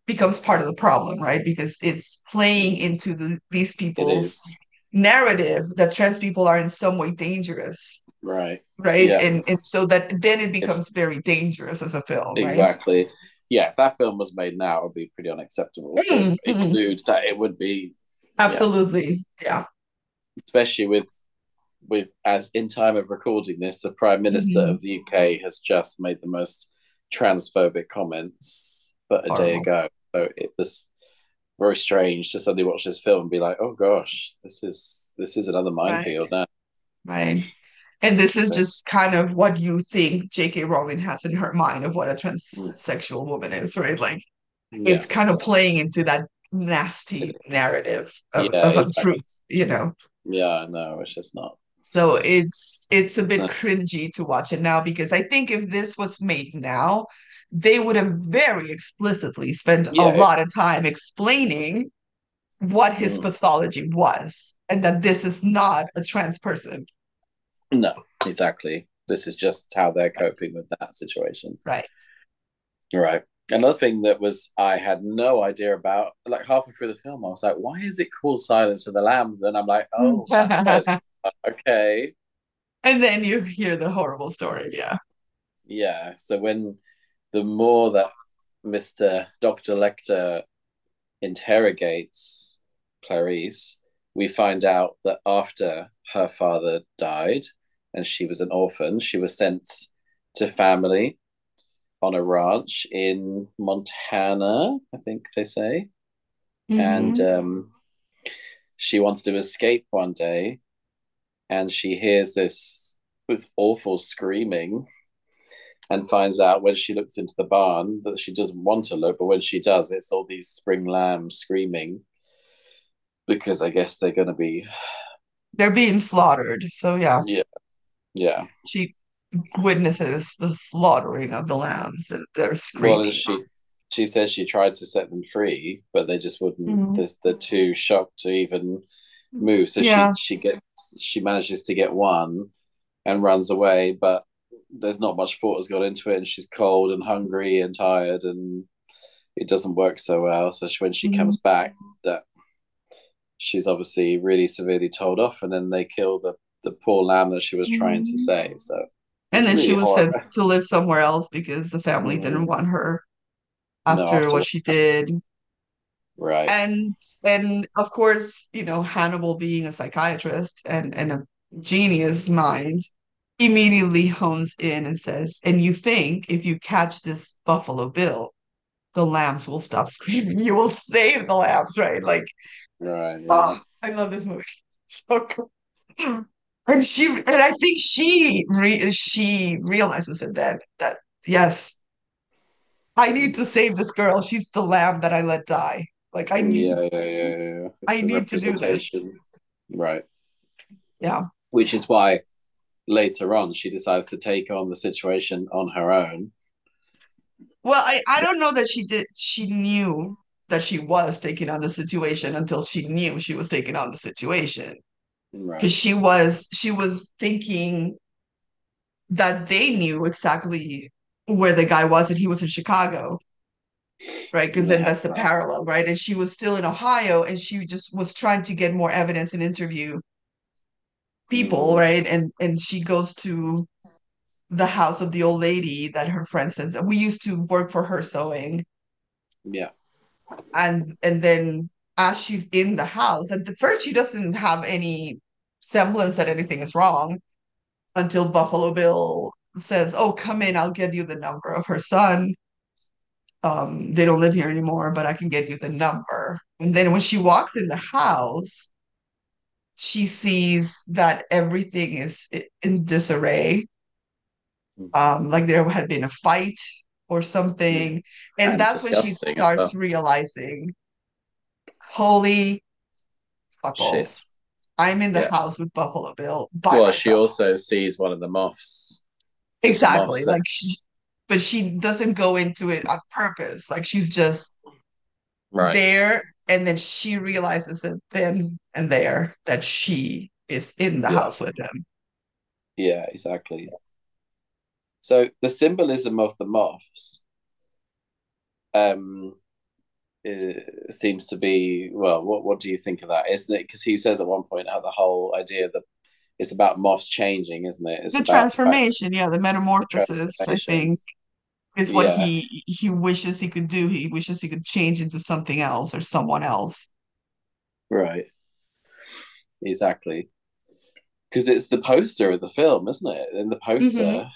becomes part of the problem, right? Because it's playing into the, these people's narrative that trans people are in some way dangerous Right. right? Yeah. And and so that then it It's becomes very dangerous as a film, right? exactly. Yeah, if that film was made now, it would be pretty unacceptable to Mm, mm, include that. It would be, yeah, absolutely. Yeah. especially with with as in time of recording this, the Prime Minister hmm of the UK has just made the most transphobic comments but a day ago. So it was very strange to suddenly watch this film and be like, oh gosh, this is this is another Right. minefield now. Right. And this is So just kind of what you think J.K. Rowling has in her mind of what a transsexual woman is, right? Like yeah, it's kind of playing into that nasty narrative of, yeah, of exactly. untruth, you know? Yeah, no, it's just not. So it's it's a bit cringy to watch it now because I think if this was made now, they would have very explicitly spent a Yeah, it, lot of time explaining what his mm, pathology was and that this is not a trans person. no, exactly. This is just how they're coping with that situation. Right. Right. Another thing that was I had no idea about, like halfway through the film, I was like, why is it called Silence of the Lambs? And I'm like, oh, okay. And then you hear the horrible story. Yeah. Yeah. So when the more that Mr. Dr. Lecter interrogates Clarice, we find out that after her father died and she was an orphan, she was sent to family on a ranch in Montana, I think they say. And hmm um, she wants to escape one day and she hears this this awful screaming and finds out when she looks into the barn that she doesn't want to look, but when she does, it's all these spring lambs screaming because I guess they're going to be, They're being slaughtered. So yeah, yeah, yeah. she witnesses the slaughtering of the lambs and they're Well, screaming. she she says she tried to set them free, but they just wouldn't. Mhm. They're, they're too shocked to even move. So Yeah. she she gets she manages to get one and runs away, but there's not much thought has gone into it, and she's cold and hungry and tired, and it doesn't work so well. So she, when she Mhm. comes back, that she's obviously really severely told off, and then they kill the the poor lamb that she was trying to Mhm. save. So And then she was sent to live somewhere else because the family didn't Mm, want her no, after after what she did. right, And and of course, you know, Hannibal being a psychiatrist and, and a genius mind immediately hones in and says, and you think if you catch this Buffalo Bill, the lambs will stop screaming. You will save the lambs, right? Like, right, yeah, oh, I love this movie. So cool. And she and I think she re she realizes it then that yes, I need to save this girl. She's the lamb that I let die. Like I need yeah, yeah, yeah, yeah. It's I need to do this. right? Yeah. Which is why later on she decides to take on the situation on her own. Well, I, I don't know that she did she knew that she was taking on the situation until she knew she was taking on the situation because Right. she was she was thinking that they knew exactly where the guy was and he was in Chicago, right? Because they then that's the that. parallel, right? And she was still in Ohio and she just was trying to get more evidence and interview people, Mm, right? And and she goes to the house of the old lady that her friend says we used to work for her sewing yeah. and and then as she's in the house at the first she doesn't have any semblance that anything is wrong until Buffalo Bill says, "Oh, come in, I'll get you the number of her son. Um, they don't live here anymore, but I can get you the number." And then when she walks in the house, she sees that everything is in disarray. Mhm. Um, like there had been a fight or something. And that's when she starts realizing, holy. Shit. I'm in the Yeah. house with Buffalo Bill Well, she also sees one of the moths. Exactly. Moths. Like she, but she doesn't go into it on purpose. Like she's just Right. there, and then she realizes it then and there that she is in the Yeah. house with him. Yeah, exactly. So the symbolism of the moths um uh, seems to be well what what do you think of that? Isn't it because he says at one point how the whole idea that it's about moths changing isn't it? It's The about the transformation, yeah, the the metamorphosis, I think, is what yeah. he he wishes he could do. He wishes he could change into something else or someone else. right. Exactly. Because it's the poster of the film isn't it? In the poster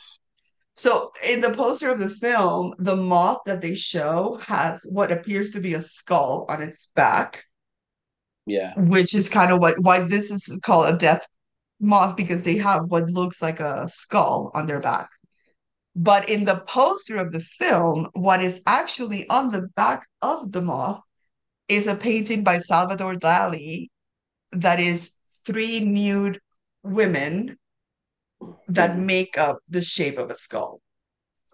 So in the poster of the film, the moth that they show has what appears to be a skull on its back, yeah which is kind of what why this is called a death moth because they have what looks like a skull on their back. But in the poster of the film, what is actually on the back of the moth is a painting by Salvador Dali that is three nude women that make up the shape of a skull.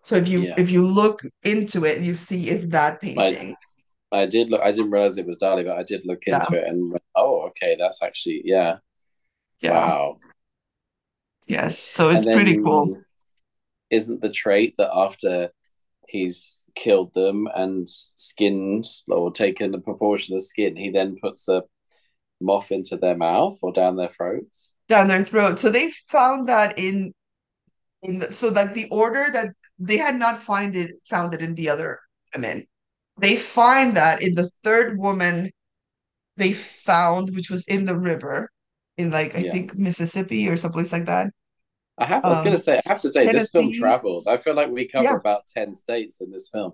So if you yeah if you look into it, you see is that I painting. I did look I didn't realize it was Dali but I did look Yeah, into it and went, oh okay that's actually yeah yeah, wow yes. So it's pretty cool. isn't the trait that after he's killed them and skinned or taken a proportion of skin, he then puts a moth into their mouth or down their throats. Down their throat. So they found that in in the, so like the order that they had not find it found it in the other women. They find that in the third woman they found, which was in the river, in like I Yeah. think Mississippi or someplace like that. I have I was Um, gonna say I have to say this film travels. I feel like we cover Yeah, about 10 states in this film.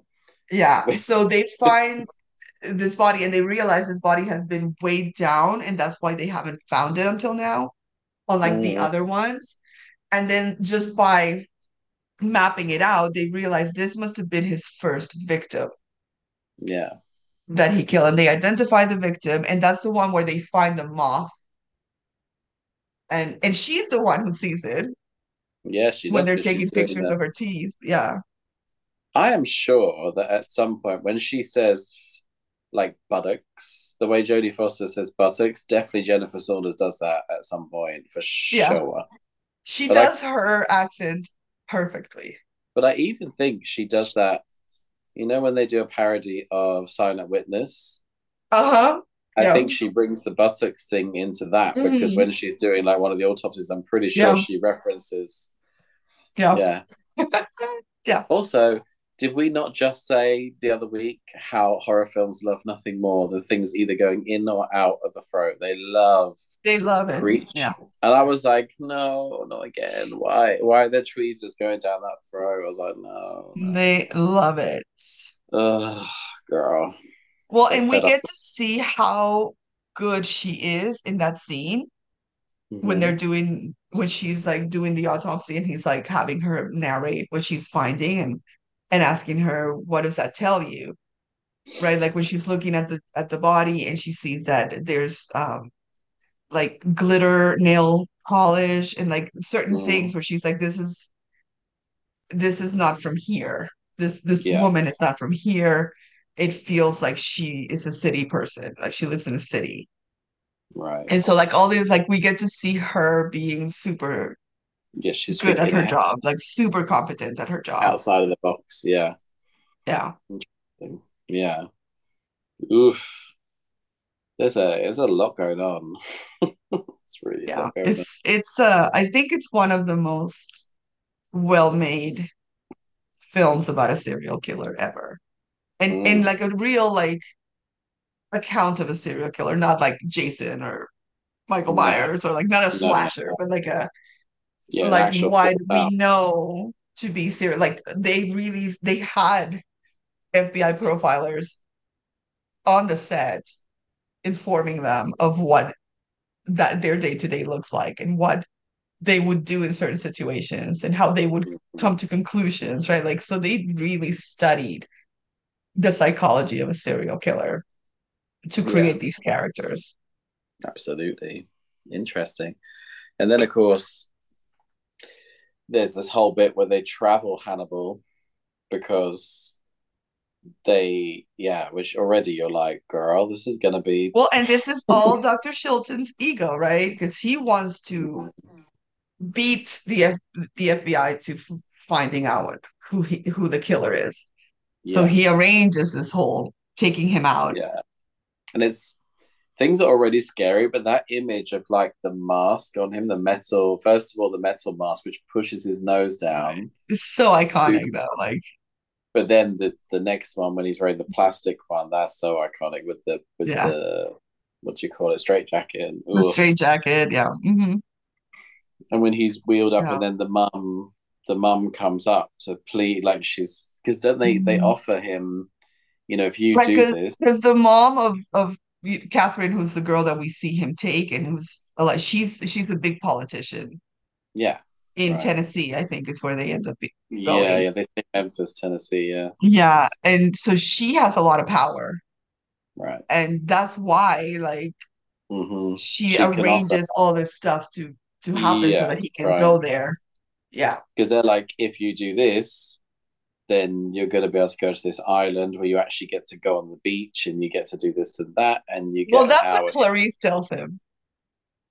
yeah. So they find this body and they realize this body has been weighed down, and that's why they haven't found it until now, unlike the Mm, other ones. And then just by mapping it out, they realize this must have been his first victim yeah. that he killed. And they identify the victim, and that's the one where they find the moth. And and she's the one who sees it Yeah, she when they're taking pictures of her teeth. Yeah. I am sure that at some point when she says like buttocks, the way Jodie Foster says buttocks, definitely Jennifer Saunders does that at some point for Yeah. sure. She But I does her accent perfectly. but I even think she does that. You know when they do a parody of Silent Witness, Uh-huh. I Yeah. think she brings the buttocks thing into that because Mhm. when she's doing like one of the autopsies, I'm pretty sure Yeah. she references. Yeah. Yeah. Yeah. Also, did we not just say the other week how horror films love nothing more than things either going in or out of the throat? They love They love it. preach. Yeah. And I was like, no, not again. Why? Why are there tweezers going down that throat? I was like, no, no. They love it. Ugh, girl. Well, So and we up. get to see how good she is in that scene when Mhm. they're doing when she's like doing the autopsy and he's like having her narrate what she's finding and and asking her what does that tell you right like when she's looking at the at the body and she sees that there's um like glitter nail polish and like certain Mm, things where she's like this is this is not from here this this yeah. woman is not from here it feels like she is a city person, like she lives in a city. Right. And so like all these like we get to see her being super Yeah, she's good at her job, like super competent at her job. outside of the box. Yeah. Yeah. Yeah. Oof. There's a there's a lot going on. it's really Yeah. on. It's it's uh I think it's one of the most well-made films about a serial killer ever. And and Mm. like a real like account of a serial killer, not like Jason or Michael No, Myers or like not a no, no, slasher, no. but like a Yeah, like what thought we know to be serial like they really they had FBI profilers on the set informing them of what that their day-to-day looks like and what they would do in certain situations and how they would mm-hmm. come to conclusions, right? Like so they really studied the psychology of a serial killer to Yeah, create these characters. absolutely. Interesting. And then of course there's this whole bit where they travel Hannibal because they yeah, which already you're like, girl, this is gonna be Well, and this is all Dr. Chilton's ego, right? Because he wants to beat the F the FBI to f finding out who he who the killer is. So he arranges this whole taking him out. Yeah. And it's things are already scary, but that image of like the mask on him, the metal, first of all, the metal mask, which pushes his nose down, It's so iconic to, though. Like but then the the next one when he's wearing the plastic one, that's so iconic with the with yeah, the what do you call it, straight jacket, the straight jacket. Yeah. hmm and when he's wheeled up, Yeah. and then the mum, the mum comes up to plead, like she's because don't they they Mhm. offer him, you know, if you do because this, because the mom of of Catherine, who's the girl that we see him take, and who's like she's she's a big politician. Yeah, in right, Tennessee, I think is where they end up be- yeah, yeah, they say Memphis, Tennessee, yeah, Yeah, and so she has a lot of power, right, and that's why like mm-hmm. she She arranges all this stuff to to happen so that he can right, go there. Yeah. because they're like, if you do this, then you're going to be able to go to this island where you actually get to go on the beach and you get to do this and that, and you Well, get an that's what Clarice tells him,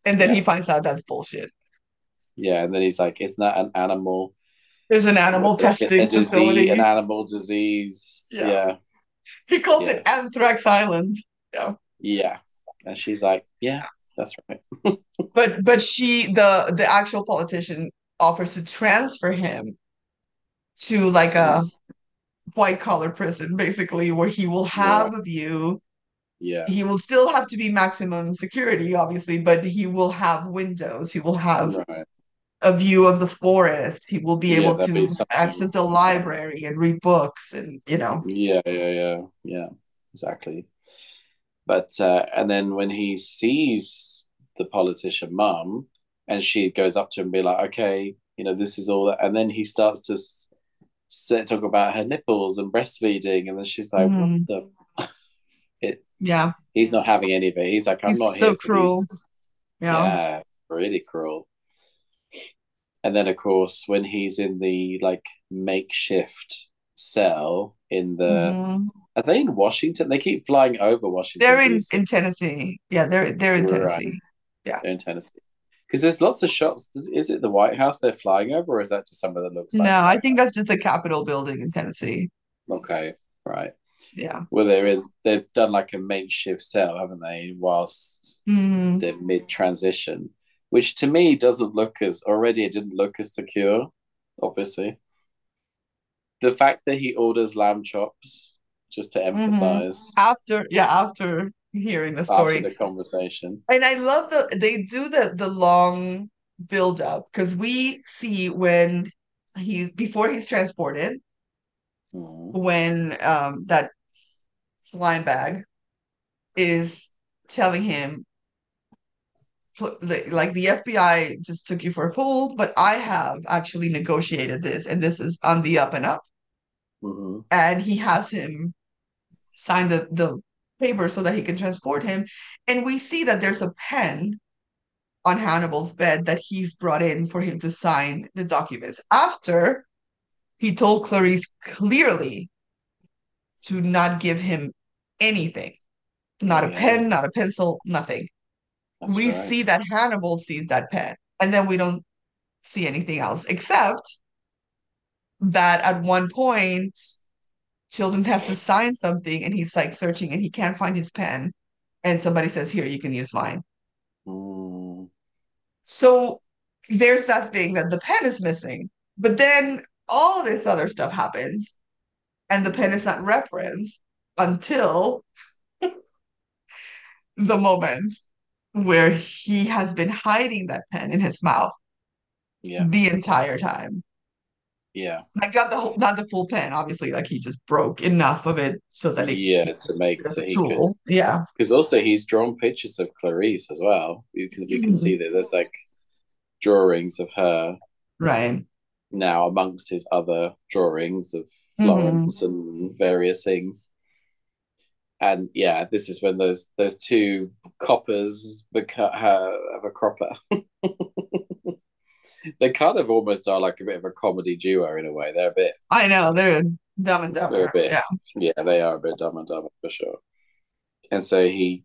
and then he finds out that's bullshit. yeah, and then he's like, isn't that an animal? There's an animal Like a, a testing disease, facility. an animal disease, Yeah. yeah. He calls Yeah. it Anthrax Island. Yeah. Yeah. And she's like, yeah, that's right. But but she the the actual politician offers to transfer him to like a Mm, white collar prison, basically, where he will have a view. Yeah. He will still have to be maximum security, obviously, but he will have windows. He will have Right. a view of the forest. He will be Yeah, able to access the library and read books and you know. Yeah, yeah, yeah, yeah. Exactly. But uh, and then when he sees the politician mum, and she goes up to him and be like, okay, you know, this is all that, and then he starts to talk about her nipples and breastfeeding, and then she's like, what Mhm. the? It, Yeah, he's not having any of it. He's like, I'm he's not so here cruel. Yeah. Yeah, really cruel. And then, of course, when he's in the like makeshift cell in the, Mhm. are they in Washington? They keep flying over Washington They're in in Tennessee. Yeah, they're they're in Right, Tennessee. Yeah. they're in Tennessee. Because there's lots of shots. Does, is it the White House they're flying over, or is that just somewhere that looks like No, the I think that's just the Capitol building in Tennessee. Okay, right. Yeah. Well, they're in. They've done like a makeshift cell, haven't they? Whilst Mhm. they're mid transition, which to me doesn't look as already. It didn't look as secure. Obviously, the fact that he orders lamb chops just to Mhm. emphasize After, yeah, after hearing the after story. the conversation. And I love the they do the the long build up because we see when he's before he's transported, Mhm. when um that slime bag is telling him like the FBI just took you for a fool, but I have actually negotiated this and this is on the up and up. Mhm. And he has him sign the, the paper so that he can transport him. And we see that there's a pen on Hannibal's bed that he's brought in for him to sign the documents after he told Clarice clearly to not give him anything. Not a pen, not a pencil, nothing. That's we right. see that Hannibal sees that pen, and then we don't see anything else except that at one point, Chilton has to sign something, and he's like searching, and he can't find his pen, and somebody says, "Here, you can use mine." Mm, So there's that thing that the pen is missing, but then all this other stuff happens, and the pen is not referenced until the moment where he has been hiding that pen in his mouth yeah. the entire time. Yeah. Like not the whole, not the full pen, obviously. Like he just broke enough of it so that it Yeah, to make as so a he could tool. Yeah. because also he's drawn pictures of Clarice as well. You can you can Mhm. see that there's like drawings of her Right. now amongst his other drawings of Mhm. Florence and various things. And yeah, this is when those those two coppers beca- have a cropper. they kind of almost are like a bit of a comedy duo in a way. They're a bit, I know they're dumb and they're dumber. a bit, Yeah. yeah, they are a bit dumb and dumber for sure. And so he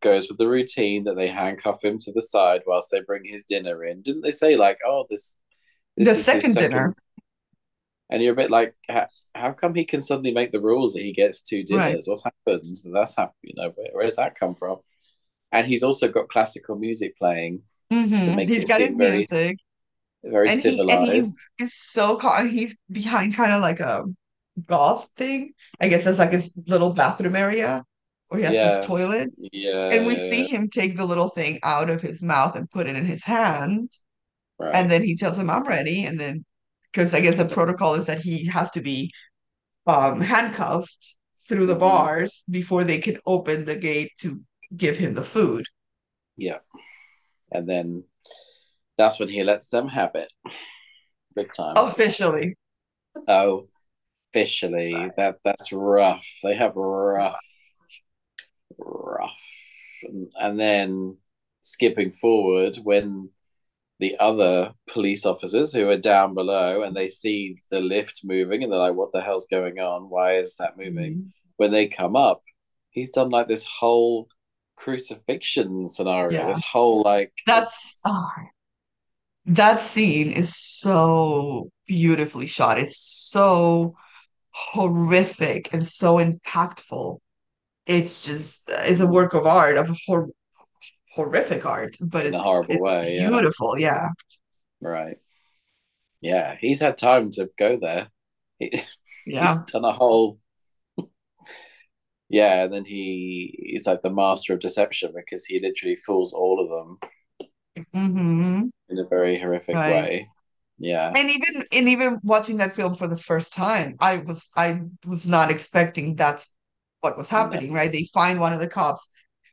goes with the routine that they handcuff him to the side whilst they bring his dinner in. Didn't they say like, oh, this, this The is his second dinner. And you're a bit like, how, how come he can suddenly make the rules that he gets two Right. dinners? What's happened? That's happened, you know, where, where does that come from? And he's also got classical music playing Mhm. make He's got his very, music. very And he and he civilized. is so calm. He's behind kind of like a gauze thing. I guess that's like his little bathroom area where he has Yeah. his toilet. Yeah, And we see him take the little thing out of his mouth and put it in his hand. Right. And then he tells him, I'm ready. And then, because I guess the protocol is that he has to be um, handcuffed through the Mhm. bars before they can open the gate to give him the food. Yeah. And then that's when he lets them have it. Big time. Officially. Oh, officially. That that's rough. They have rough, rough. And, and then skipping forward when the other police officers who are down below and they see the lift moving and they're like, what the hell's going on? Why is that moving? Mhm. When they come up, he's done like this whole crucifixion scenario, Yeah. this whole like That's oh, that scene is so beautifully shot. It's so horrific and so impactful. It's just it's a work of art of hor horrific art, but in a it's horrible it's way. Yeah. beautiful. Yeah. Right. Yeah, he's had time to go there. He, Yeah. he's done a whole. Yeah, and then he he's like the master of deception because he literally fools all of them hmm in a very horrific Right. way. Yeah. And even and even watching that film for the first time, I was I was not expecting that's what was No. happening, right? They find one of the cops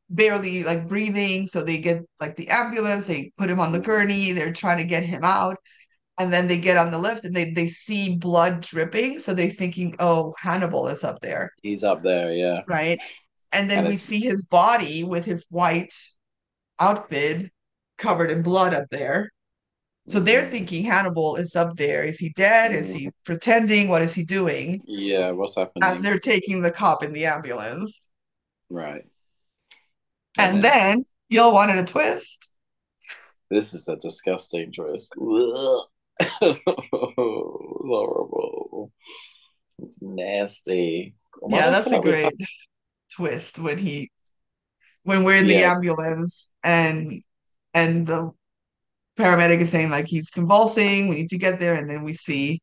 barely like breathing, so they get like the ambulance, they put him on the Mhm. gurney, they're trying to get him out, and then they get on the lift and they they see blood dripping, so they're thinking, oh, Hannibal is up there, He's up there, yeah. right? And then And we see his body with his white outfit covered in blood up there. So they're mhm. thinking Hannibal is up there. Is he dead? Is Mhm. he pretending? What is he doing? Yeah, what's happening? As they're taking the cop in the ambulance. Right. And And then then y'all wanted a twist. this is a disgusting twist. Ugh. It's horrible. It's nasty. Why Yeah, that's a great twist when he when we're in the yeah, ambulance and and the paramedic is saying like he's convulsing, we need to get there, and then we see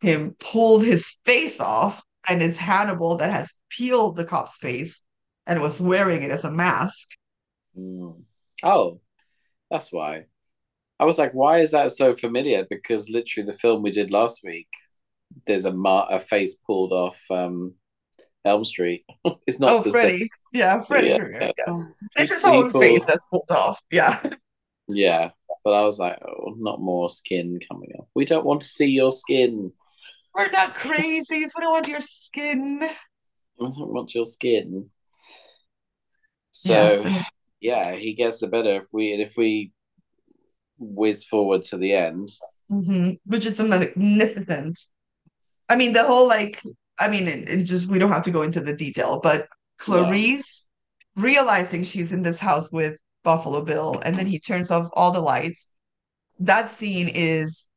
him pull his face off, and it's Hannibal that has peeled the cop's face and was wearing it as a mask. Mm. Oh, that's why. I was like, why is that so familiar? Because literally the film we did last week, there's a ma- a face pulled off um Elm Street. It's Oh, not the same. Freddy. Yeah, Freddy Yeah. Krueger. Yes. He It's his he own face that's pulled off. Yeah. yeah. But I was like, oh, not more skin coming up. We don't want to see your skin. We're not crazies. We don't want your skin. We don't want your skin. So and- yeah, he gets the better if we if we whiz forward to the end. mhm, Which is a magnificent. I mean, the whole like I mean, and, and just we don't have to go into the detail, but Clarice realizing she's in this house with Buffalo Bill, and then he turns off all the lights. That scene is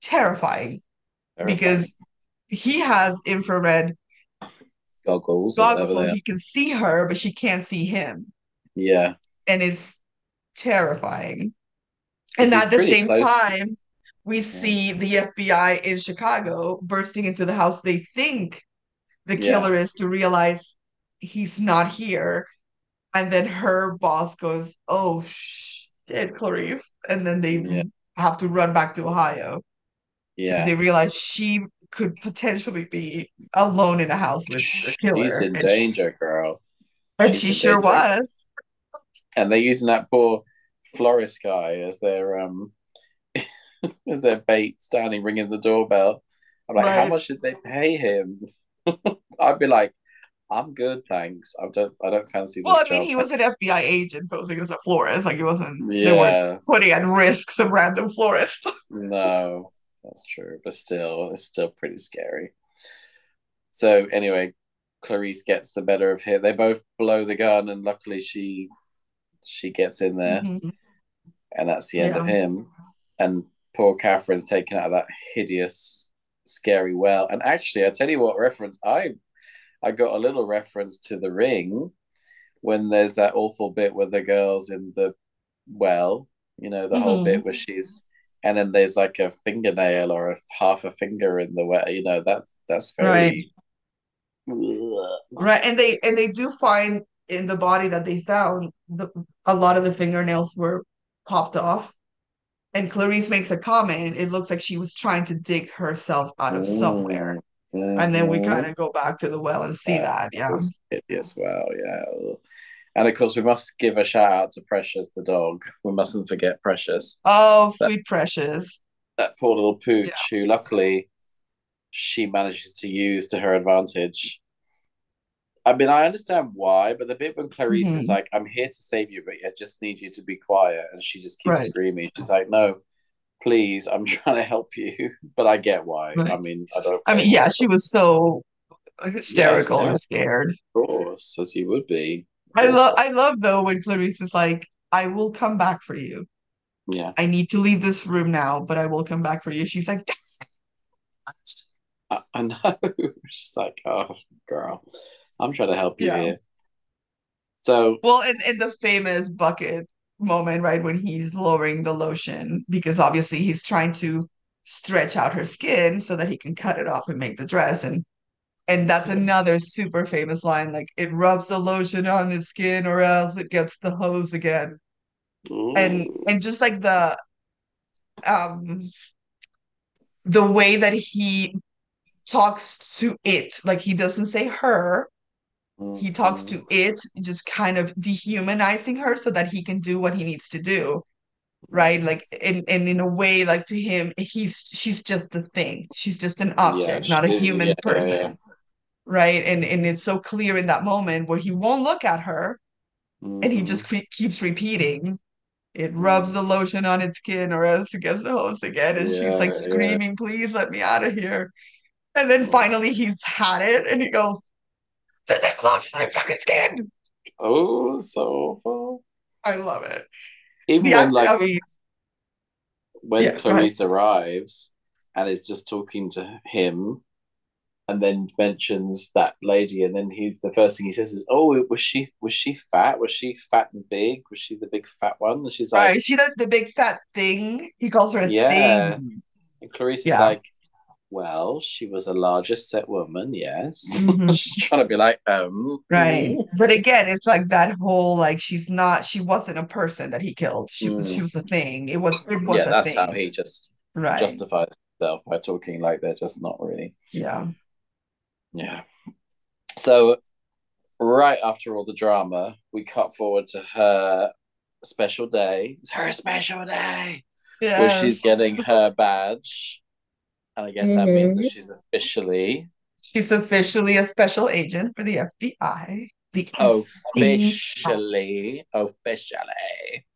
terrifying Terrifying. because he has infrared goggles, goggles so he can see her, but she can't see him. Yeah, And it's terrifying. And at the same close time, we see the FBI in Chicago bursting into the house they think the Yeah. killer is to realize he's not here. And then her boss goes, Oh shit, Clarice. And then they Yeah. have to run back to Ohio because yeah. they realize she could potentially be alone in a house with a killer. She's in and she, danger, girl. and She's she sure danger. was. And they're using that poor florist guy as their um as their bait, standing ringing the doorbell. I'm like, how much did they pay him? I'd be like, I'm good, thanks. I don't I don't fancy this Well, I job. mean, he was an FBI agent posing as a florist. Like, he wasn't, they weren't yeah, putting at risk some random florist. no, that's true, but still, it's still pretty scary. So anyway, Clarice gets the better of him. They both blow the gun, and luckily she she gets in there, Mhm. And that's the end of him. And poor Catherine's taken out of that hideous, scary well. And actually, I tell you what, reference I I got a little reference to the ring when there's that awful bit with the girls in the well, you know, the whole Mhm. bit where she's and then there's like a fingernail or a half a finger in the well, you know, that's that's very Ugh. Right. And they and they do find in the body that they found the, a lot of the fingernails were popped off. And Clarice makes a comment. It looks like she was trying to dig herself out of somewhere. And then we Mhm. kind of go back to the well and see Yeah. that. Yeah. Hideous well, yeah. And of course, we must give a shout out to Precious the dog. We mustn't forget Precious, Oh, sweet precious. that poor little pooch who luckily she manages to use to her advantage. I mean, I understand why, but the bit when Clarice is Mhm. like, I'm here to save you, but I just need you to be quiet. And she just keeps Right. screaming. She's like, No, please, I'm trying to help you. But I get why. Right. I mean, I don't. I mean, yeah, she was so hysterical hysterical. and scared. Of course, as you would be. I love I love though when Clarice is like, I will come back for you. Yeah. I need to leave this room now, but I will come back for you. She's like, I, I know. She's like, oh, girl, I'm trying to help you Yeah. here. So, well, in, in the famous bucket moment, right, when he's lowering the lotion, because obviously he's trying to stretch out her skin so that he can cut it off and make the dress. And and that's another super famous line, like it rubs the lotion on his skin or else it gets the hose again. And and just like the um the way that he talks to it, like he doesn't say her, he mm, talks mhm. to mm. it, just kind of dehumanizing her so that he can do what he needs to do. Right? Mm. Like and, and in a way, like to him, he's she's just a thing. She's just an object, not a human yeah, yeah, person. yeah. Right? And and it's so clear in that moment where he won't look at her and he just mm-hmm. cre- keeps repeating. It rubs the lotion on its skin or else it gets the hose again. And she's Yeah, like yeah. screaming, please let me out of here. And then finally he's had it and he goes, It's that lotion on your fucking skin. Oh, so awful. I love it. Even The when, act- like, I mean, when Yeah. Clarice arrives and is just talking to him and then mentions that lady and then he's the first thing he says is oh was she was she fat was she fat and big was she the big fat one and she's like right. She does the big fat thing. He calls her a Yeah. thing. and Clarice is like well she was a larger set woman yes Mhm. she's trying to be like um Right. mm, But again, it's like that whole like she's not she wasn't a person that he killed. She was Mm. she was a thing. It was it was yeah that's thing. how he just Right. justifies himself by talking like they're just not really Yeah. Yeah. So, right after all the drama, we cut forward to her special day. It's her special day Yeah. where she's getting her badge. And I guess that means that Mhm. she's officially, She's officially a special agent for the FBI. The Oh, FBI. officially, officially.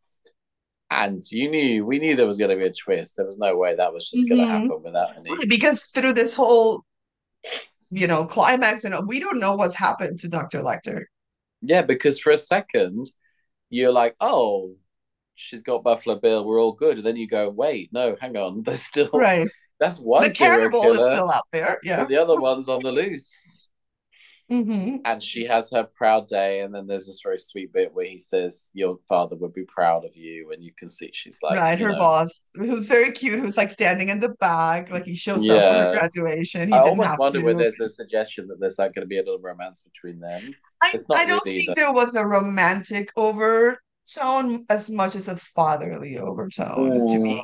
And you knew, we knew there was going to be a twist. There was no way that was just going to happen without any. Because through this whole you know, climax, and we don't know what's happened to Dr. Lecter. Yeah, because for a second, you're like, oh, she's got Buffalo Bill, we're all good. And then you go, wait, no, hang on, there's still right. That's one the cannibal is still out there. Yeah, the other one's on the loose. Mm-hmm. And she has her proud day, and then there's this very sweet bit where he says, "Your father would be proud of you," and you can see she's like, right, her know, boss, who's very cute, who's like standing in the back, like he shows up for her graduation. He I didn't almost have wonder to. where there's a suggestion that there's like going to be a little romance between them. I, It's not I don't think either. there was a romantic overtone as much as a fatherly overtone to me.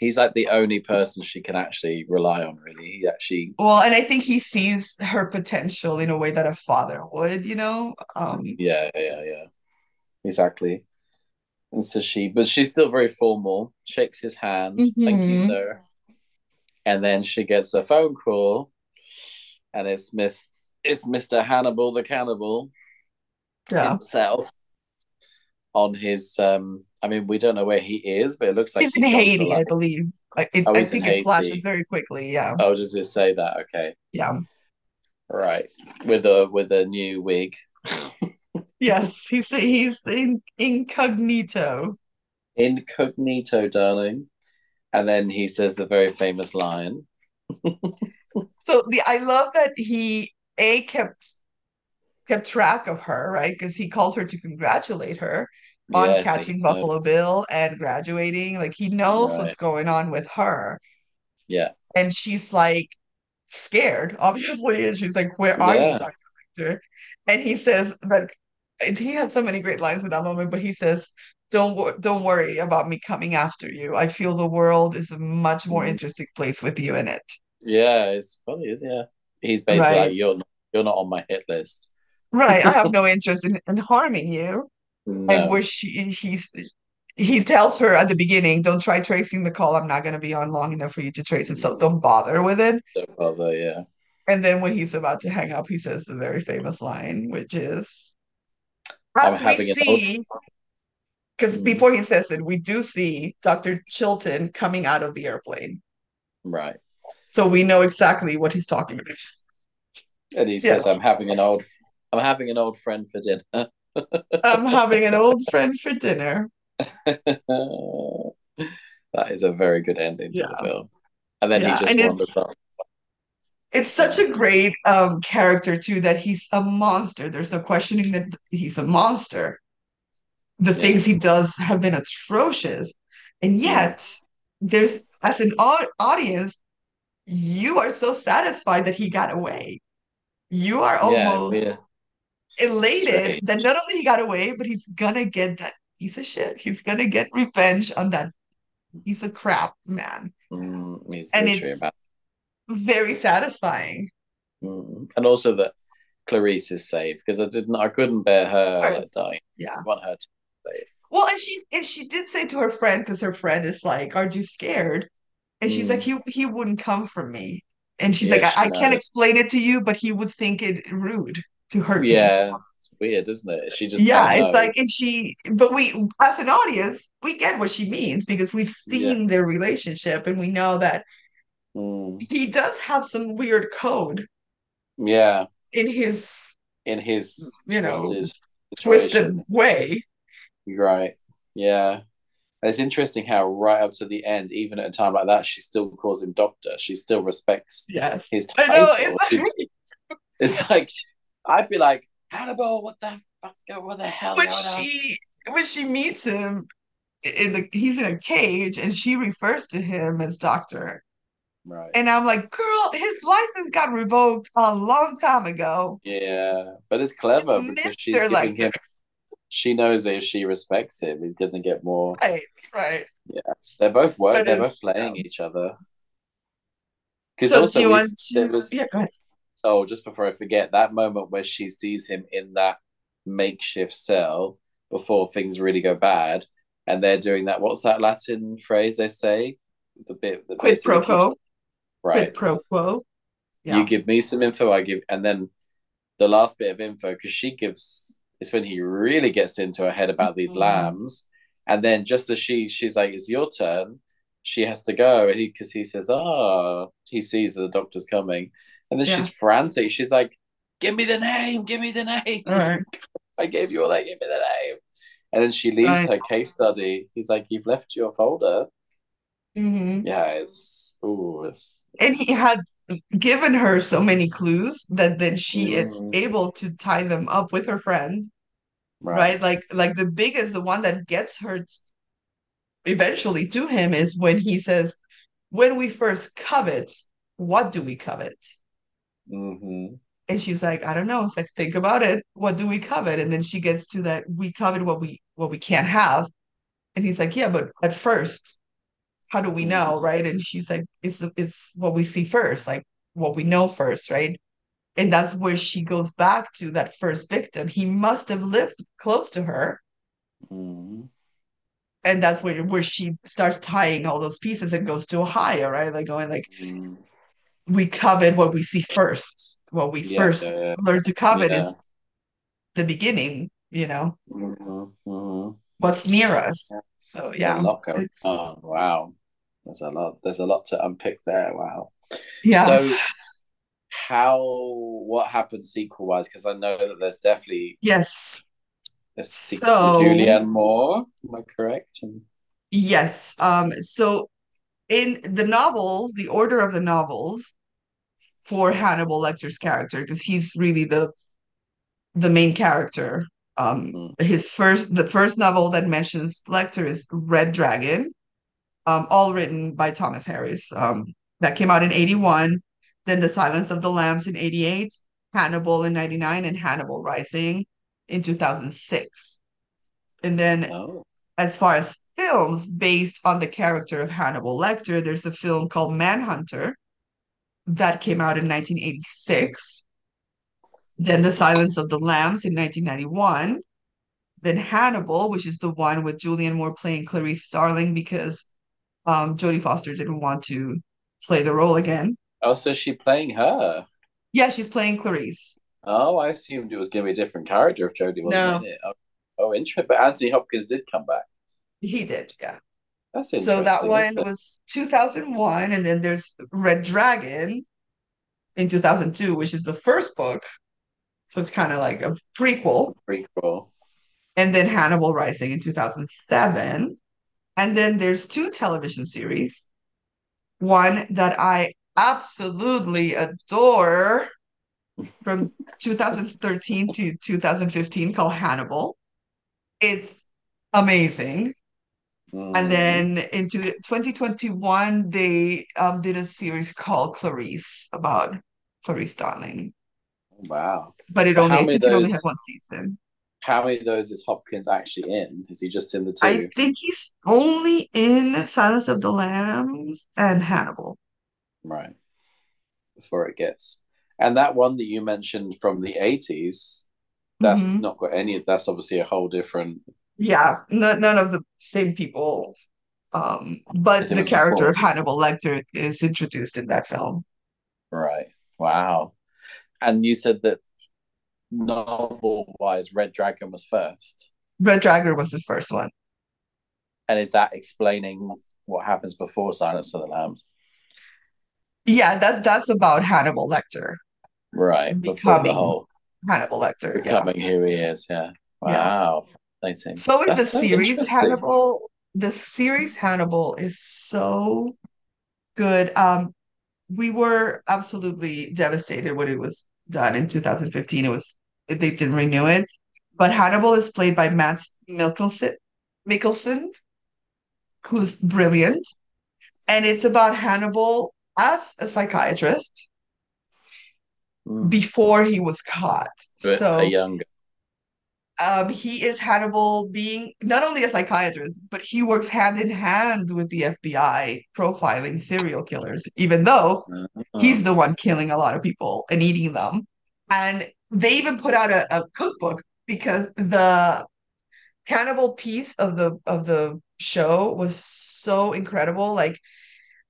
He's like the only person she can actually rely on, really. He actually, Well, and I think he sees her potential in a way that a father would, you know. Um, yeah, yeah, yeah, exactly. And so she, but she's still very formal, shakes his hand, thank you, mhm. sir. And then she gets a phone call, and it's Miss, it's Mr. Hannibal the Cannibal Yeah. himself on his. um I mean, we don't know where he is, but it looks like He's in he's gone to, Haiti, I believe. Like it, Oh, I think it flashes very quickly. Yeah. Oh, does it say that? Okay, Yeah. right. With a with a new wig. Yes. He's he's in incognito. Incognito, darling. And then he says the very famous line. So the I love that he A kept kept track of her, right? Because he calls her to congratulate her on Yes, catching Buffalo knows. Bill and graduating. Like he knows Right. what's going on with her. Yeah, And she's like scared, obviously. And she's like, Where are you, Dr. Lecter? And he says and he had so many great lines in that moment, but he says, Don't don't worry about me coming after you. I feel the world is a much more Mm. interesting place with you in it. yeah. It's funny, is yeah. He's basically Right. like, you're not, you're not on my hit list. Right. I have no interest in, in harming you. No. And where she he's he tells her at the beginning, don't try tracing the call. I'm not gonna be on long enough for you to trace it, so don't bother with it. Don't bother. Yeah. And then when he's about to hang up, he says the very famous line, which is I'm we having an old- see, because Mm. before he says it, we do see Dr. Chilton coming out of the airplane. Right. So we know exactly what he's talking about. And he Yes. says, "I'm having an old, I'm having an old friend for dinner." I'm having an old friend for dinner. that is a very good ending to the film. And then Yeah, he just and it's- wanders up. It's such a great um character too that he's a monster. There's no questioning that he's a monster. The Yeah. things he does have been atrocious, and yet there's as an audience, you are so satisfied that he got away. You are Yeah, almost yeah, elated Strange. that not only he got away, but he's gonna get that piece of shit. He's gonna get revenge on that piece of crap, man. Mm, And it's about. very satisfying. Mm. And also that Clarice is safe because I didn't, I couldn't bear her like dying. Yeah. I want her to be safe. Well, and she and she did say to her friend, because her friend is like, "Aren't you scared?" And she's Mm. like, "He he wouldn't come for me." And she's Yeah, like, she I, "I can't explain it to you, but he would think it rude to hurt me." Yeah, it's weird, isn't it? She just Yeah, it's like, and she, but we, as an audience, we get what she means because we've seen their relationship and we know that Mm. he does have some weird code Yeah, in his in his You know, twisted twisted way. Right. Yeah. It's interesting how right up to the end, even at a time like that, she still calls him doctor. She still respects Yes. his I title. know. It's like, It's like I'd be like, Hannibal, what the fuck's going what the hell when going on? she when she meets him in the he's in a cage and she refers to him as doctor Right. and i'm like girl his license got revoked a long time ago Yeah. But it's clever because she's giving Lecter. him she knows that if she respects him, he's gonna get more. right right Yeah, They're both work But they're both playing um, each other. Because so also we- want there to was yeah go ahead oh, just before I forget, that moment where she sees him in that makeshift cell before things really go bad, and they're doing that. What's that Latin phrase they say? The bit that quid pro quo right? quid pro quo yeah You give me some info, I give, and then the last bit of info because she gives. It's when he really gets into her head about these Mhm. lambs, and then just as she she's like, "It's your turn," she has to go, and he because he says, "Ah," he sees that the doctor's coming, And then Yeah. she's frantic. She's like, "Give me the name. Give me the name. Right. I gave you all that. Give me the name." And then she leaves Right. her case study. He's like, "You've left your folder." Mhm. Yeah, it's ooh, it's And he had given her so many clues that then she is Mm. able to tie them up with her friend, right. right? Like like the biggest, the one that gets her eventually to him is when he says, "When we first covet, what do we covet?" Hmm And she's like, "I don't know." It's like, "Think about it. What do we covet?" And then she gets to that, "We covet what we what we can't have." And he's like, "Yeah, but at first, how do we know, right?" And she's like, "It's it's what we see first, like what we know first, right?" And that's where she goes back to that first victim. He must have lived close to her, hmm and that's where where she starts tying all those pieces and goes to Ohio, right? Like going like, mm we covet what we see first. What we Yeah, first yeah, learn to covet Yeah. is the beginning, you know, hmm hmm what's near us. So yeah, a lot going it's on. Wow. There's a lot. There's a lot to unpick there. Wow. yeah. So how what happened sequel wise? Because I know that there's definitely Yes. a sequel So- Julianne Moore. Am I correct? And, Yes. Um, so in the novels, the order of the novels for Hannibal Lecter's character, because he's really the the main character. Um, Mm. his first the first novel that mentions Lecter is Red Dragon, um, all written by Thomas Harris. Um, that came out in 81, then The Silence of the Lambs in 88, Hannibal in 99, and Hannibal Rising in 2006. And then oh, as far as films based on the character of Hannibal Lecter, there's a film called Manhunter that came out in 1986. Then The Silence of the Lambs in 1991. Then Hannibal, which is the one with Julianne Moore playing Clarice Starling because um, Jodie Foster didn't want to play the role again. oh, so she playing her? Yeah, she's playing Clarice. Oh, I assumed it was going to be a different character if Jodie wasn't No. in it. Oh, oh interesting. But Anthony Hopkins did come back. He did, yeah. That's So that one was 2001, and then there's Red Dragon in 2002, which is the first book. So it's kind of like a prequel. prequel. And then Hannibal Rising in 2007. And then there's two television series. One that I absolutely adore from 2013 to 2015 called Hannibal. It's amazing. Mm. And then into 2021, they um, did a series called Clarice about Clarice Starling. wow. But it So only, how I many think it only those- has one season. How many of those is Hopkins actually in? Is he just in the two? I think he's only in Silence of the Lambs and Hannibal. Right. Before it gets. And that one that you mentioned from the 80s, that's Mhm. not got any, that's obviously a whole different. Yeah, no, none of the same people. Um, but the character of. Hannibal Lecter is introduced in that film. Right. Wow. And you said that novel wise, Red Dragon was first. Red Dragon was the first one. And is that explaining what happens before Silence of the Lambs? Yeah, that that's about Hannibal Lecter. Right. Before the Becoming. whole Hannibal Lecter, yeah. becoming who he is. Yeah. Yeah. Fascinating. So is That's the so series. Hannibal. The series Hannibal is so good. Um, we were absolutely devastated when it was done in 2015. It was they didn't renew it, but Hannibal is played by Mads Mikkelsen, Mikkelsen, who's brilliant, and it's about Hannibal as a psychiatrist Mm. before he was caught. But So a young um, he is Hannibal being not only a psychiatrist, but he works hand in hand with the FBI profiling serial killers, even though he's the one killing a lot of people and eating them. And they even put out a, a cookbook because the cannibal piece of the of the show was so incredible. Like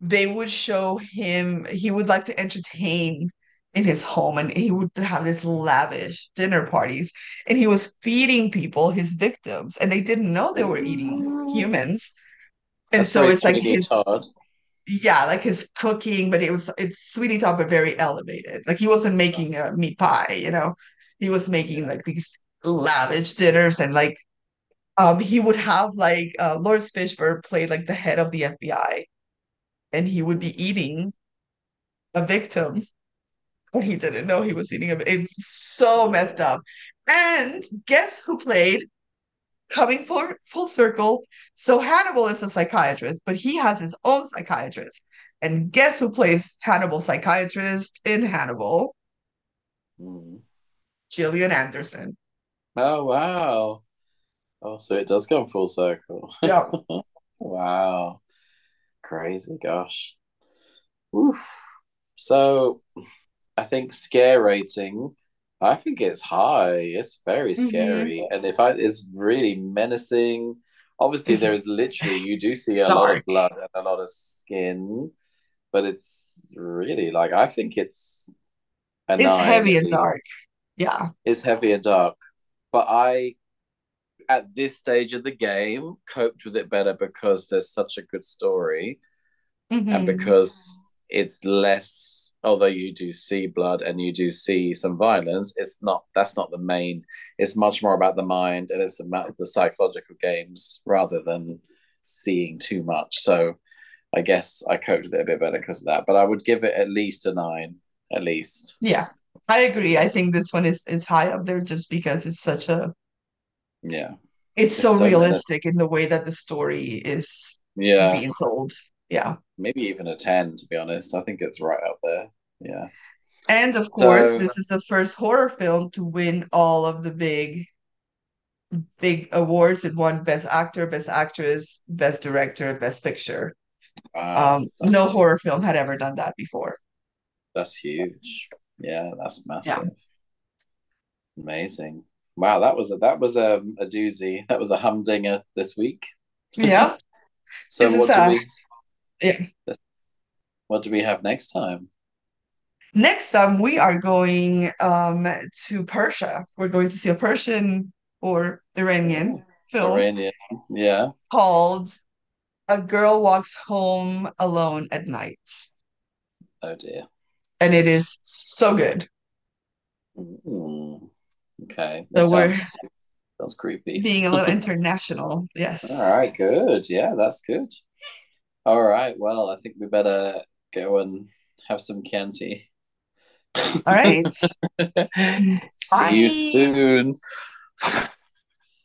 they would show him, he would like to entertain in his home and he would have this lavish dinner parties and he was feeding people his victims and they didn't know they were eating humans. And That's so it's like his Todd. yeah, like his cooking, but it was it's Sweeney Todd, but very elevated. Like he wasn't making a meat pie, you know, he was making like these lavish dinners and like um he would have like uh Laurence Fishburne played like the head of the FBI and he would be eating a victim and he didn't know he was eating a it's so messed up. And guess who played coming for full circle. So Hannibal is a psychiatrist, but he has his own psychiatrist. And guess who plays Hannibal's psychiatrist in Hannibal? Mm. Gillian Anderson. Oh wow. Oh, so it does come full circle. Yeah. Wow. Crazy, gosh. Oof. So I think scare rating, I think it's high. It's very hmm scary. And if I it's really menacing. Obviously, there is literally you do see a lot of blood and a lot of skin, but it's really like I think it's It's nine heavy and dark. Yeah. It's heavy and dark. But I at this stage of the game coped with it better because there's such a good story and hmm because it's less although you do see blood and you do see some violence it's not that's not the main it's much more about the mind and it's about the psychological games rather than seeing too much so i guess i coped with it a bit better because of that but i would give it at least a nine at least Yeah. I agree. I think this one is is high up there just because it's such a yeah it's it's so so realistic in the way that the story is yeah being told. Yeah. maybe even a 10 to be honest i think it's right up there yeah And of course, so this is the first horror film to win all of the big, big awards. It won Best Actor, Best Actress, Best Director, Best Picture. wow Um, no horror film had ever done that before. That's huge. Yeah, that's Yeah. massive. Amazing. Wow, that was a that was a, a doozy. That was a humdinger this week. Yeah. So what do we yeah. what do we have next time? Next time we are going um to Persia. We're going to see a Persian or Iranian film Iranian. Yeah. called A Girl Walks Home Alone at Night. Oh dear. And it is so good. Mm, okay. That So we're sounds sounds creepy. being a little international. Yes. All right, good. Yeah, that's good. All right. Well, I think we better go and have some Chianti. All right. See you soon.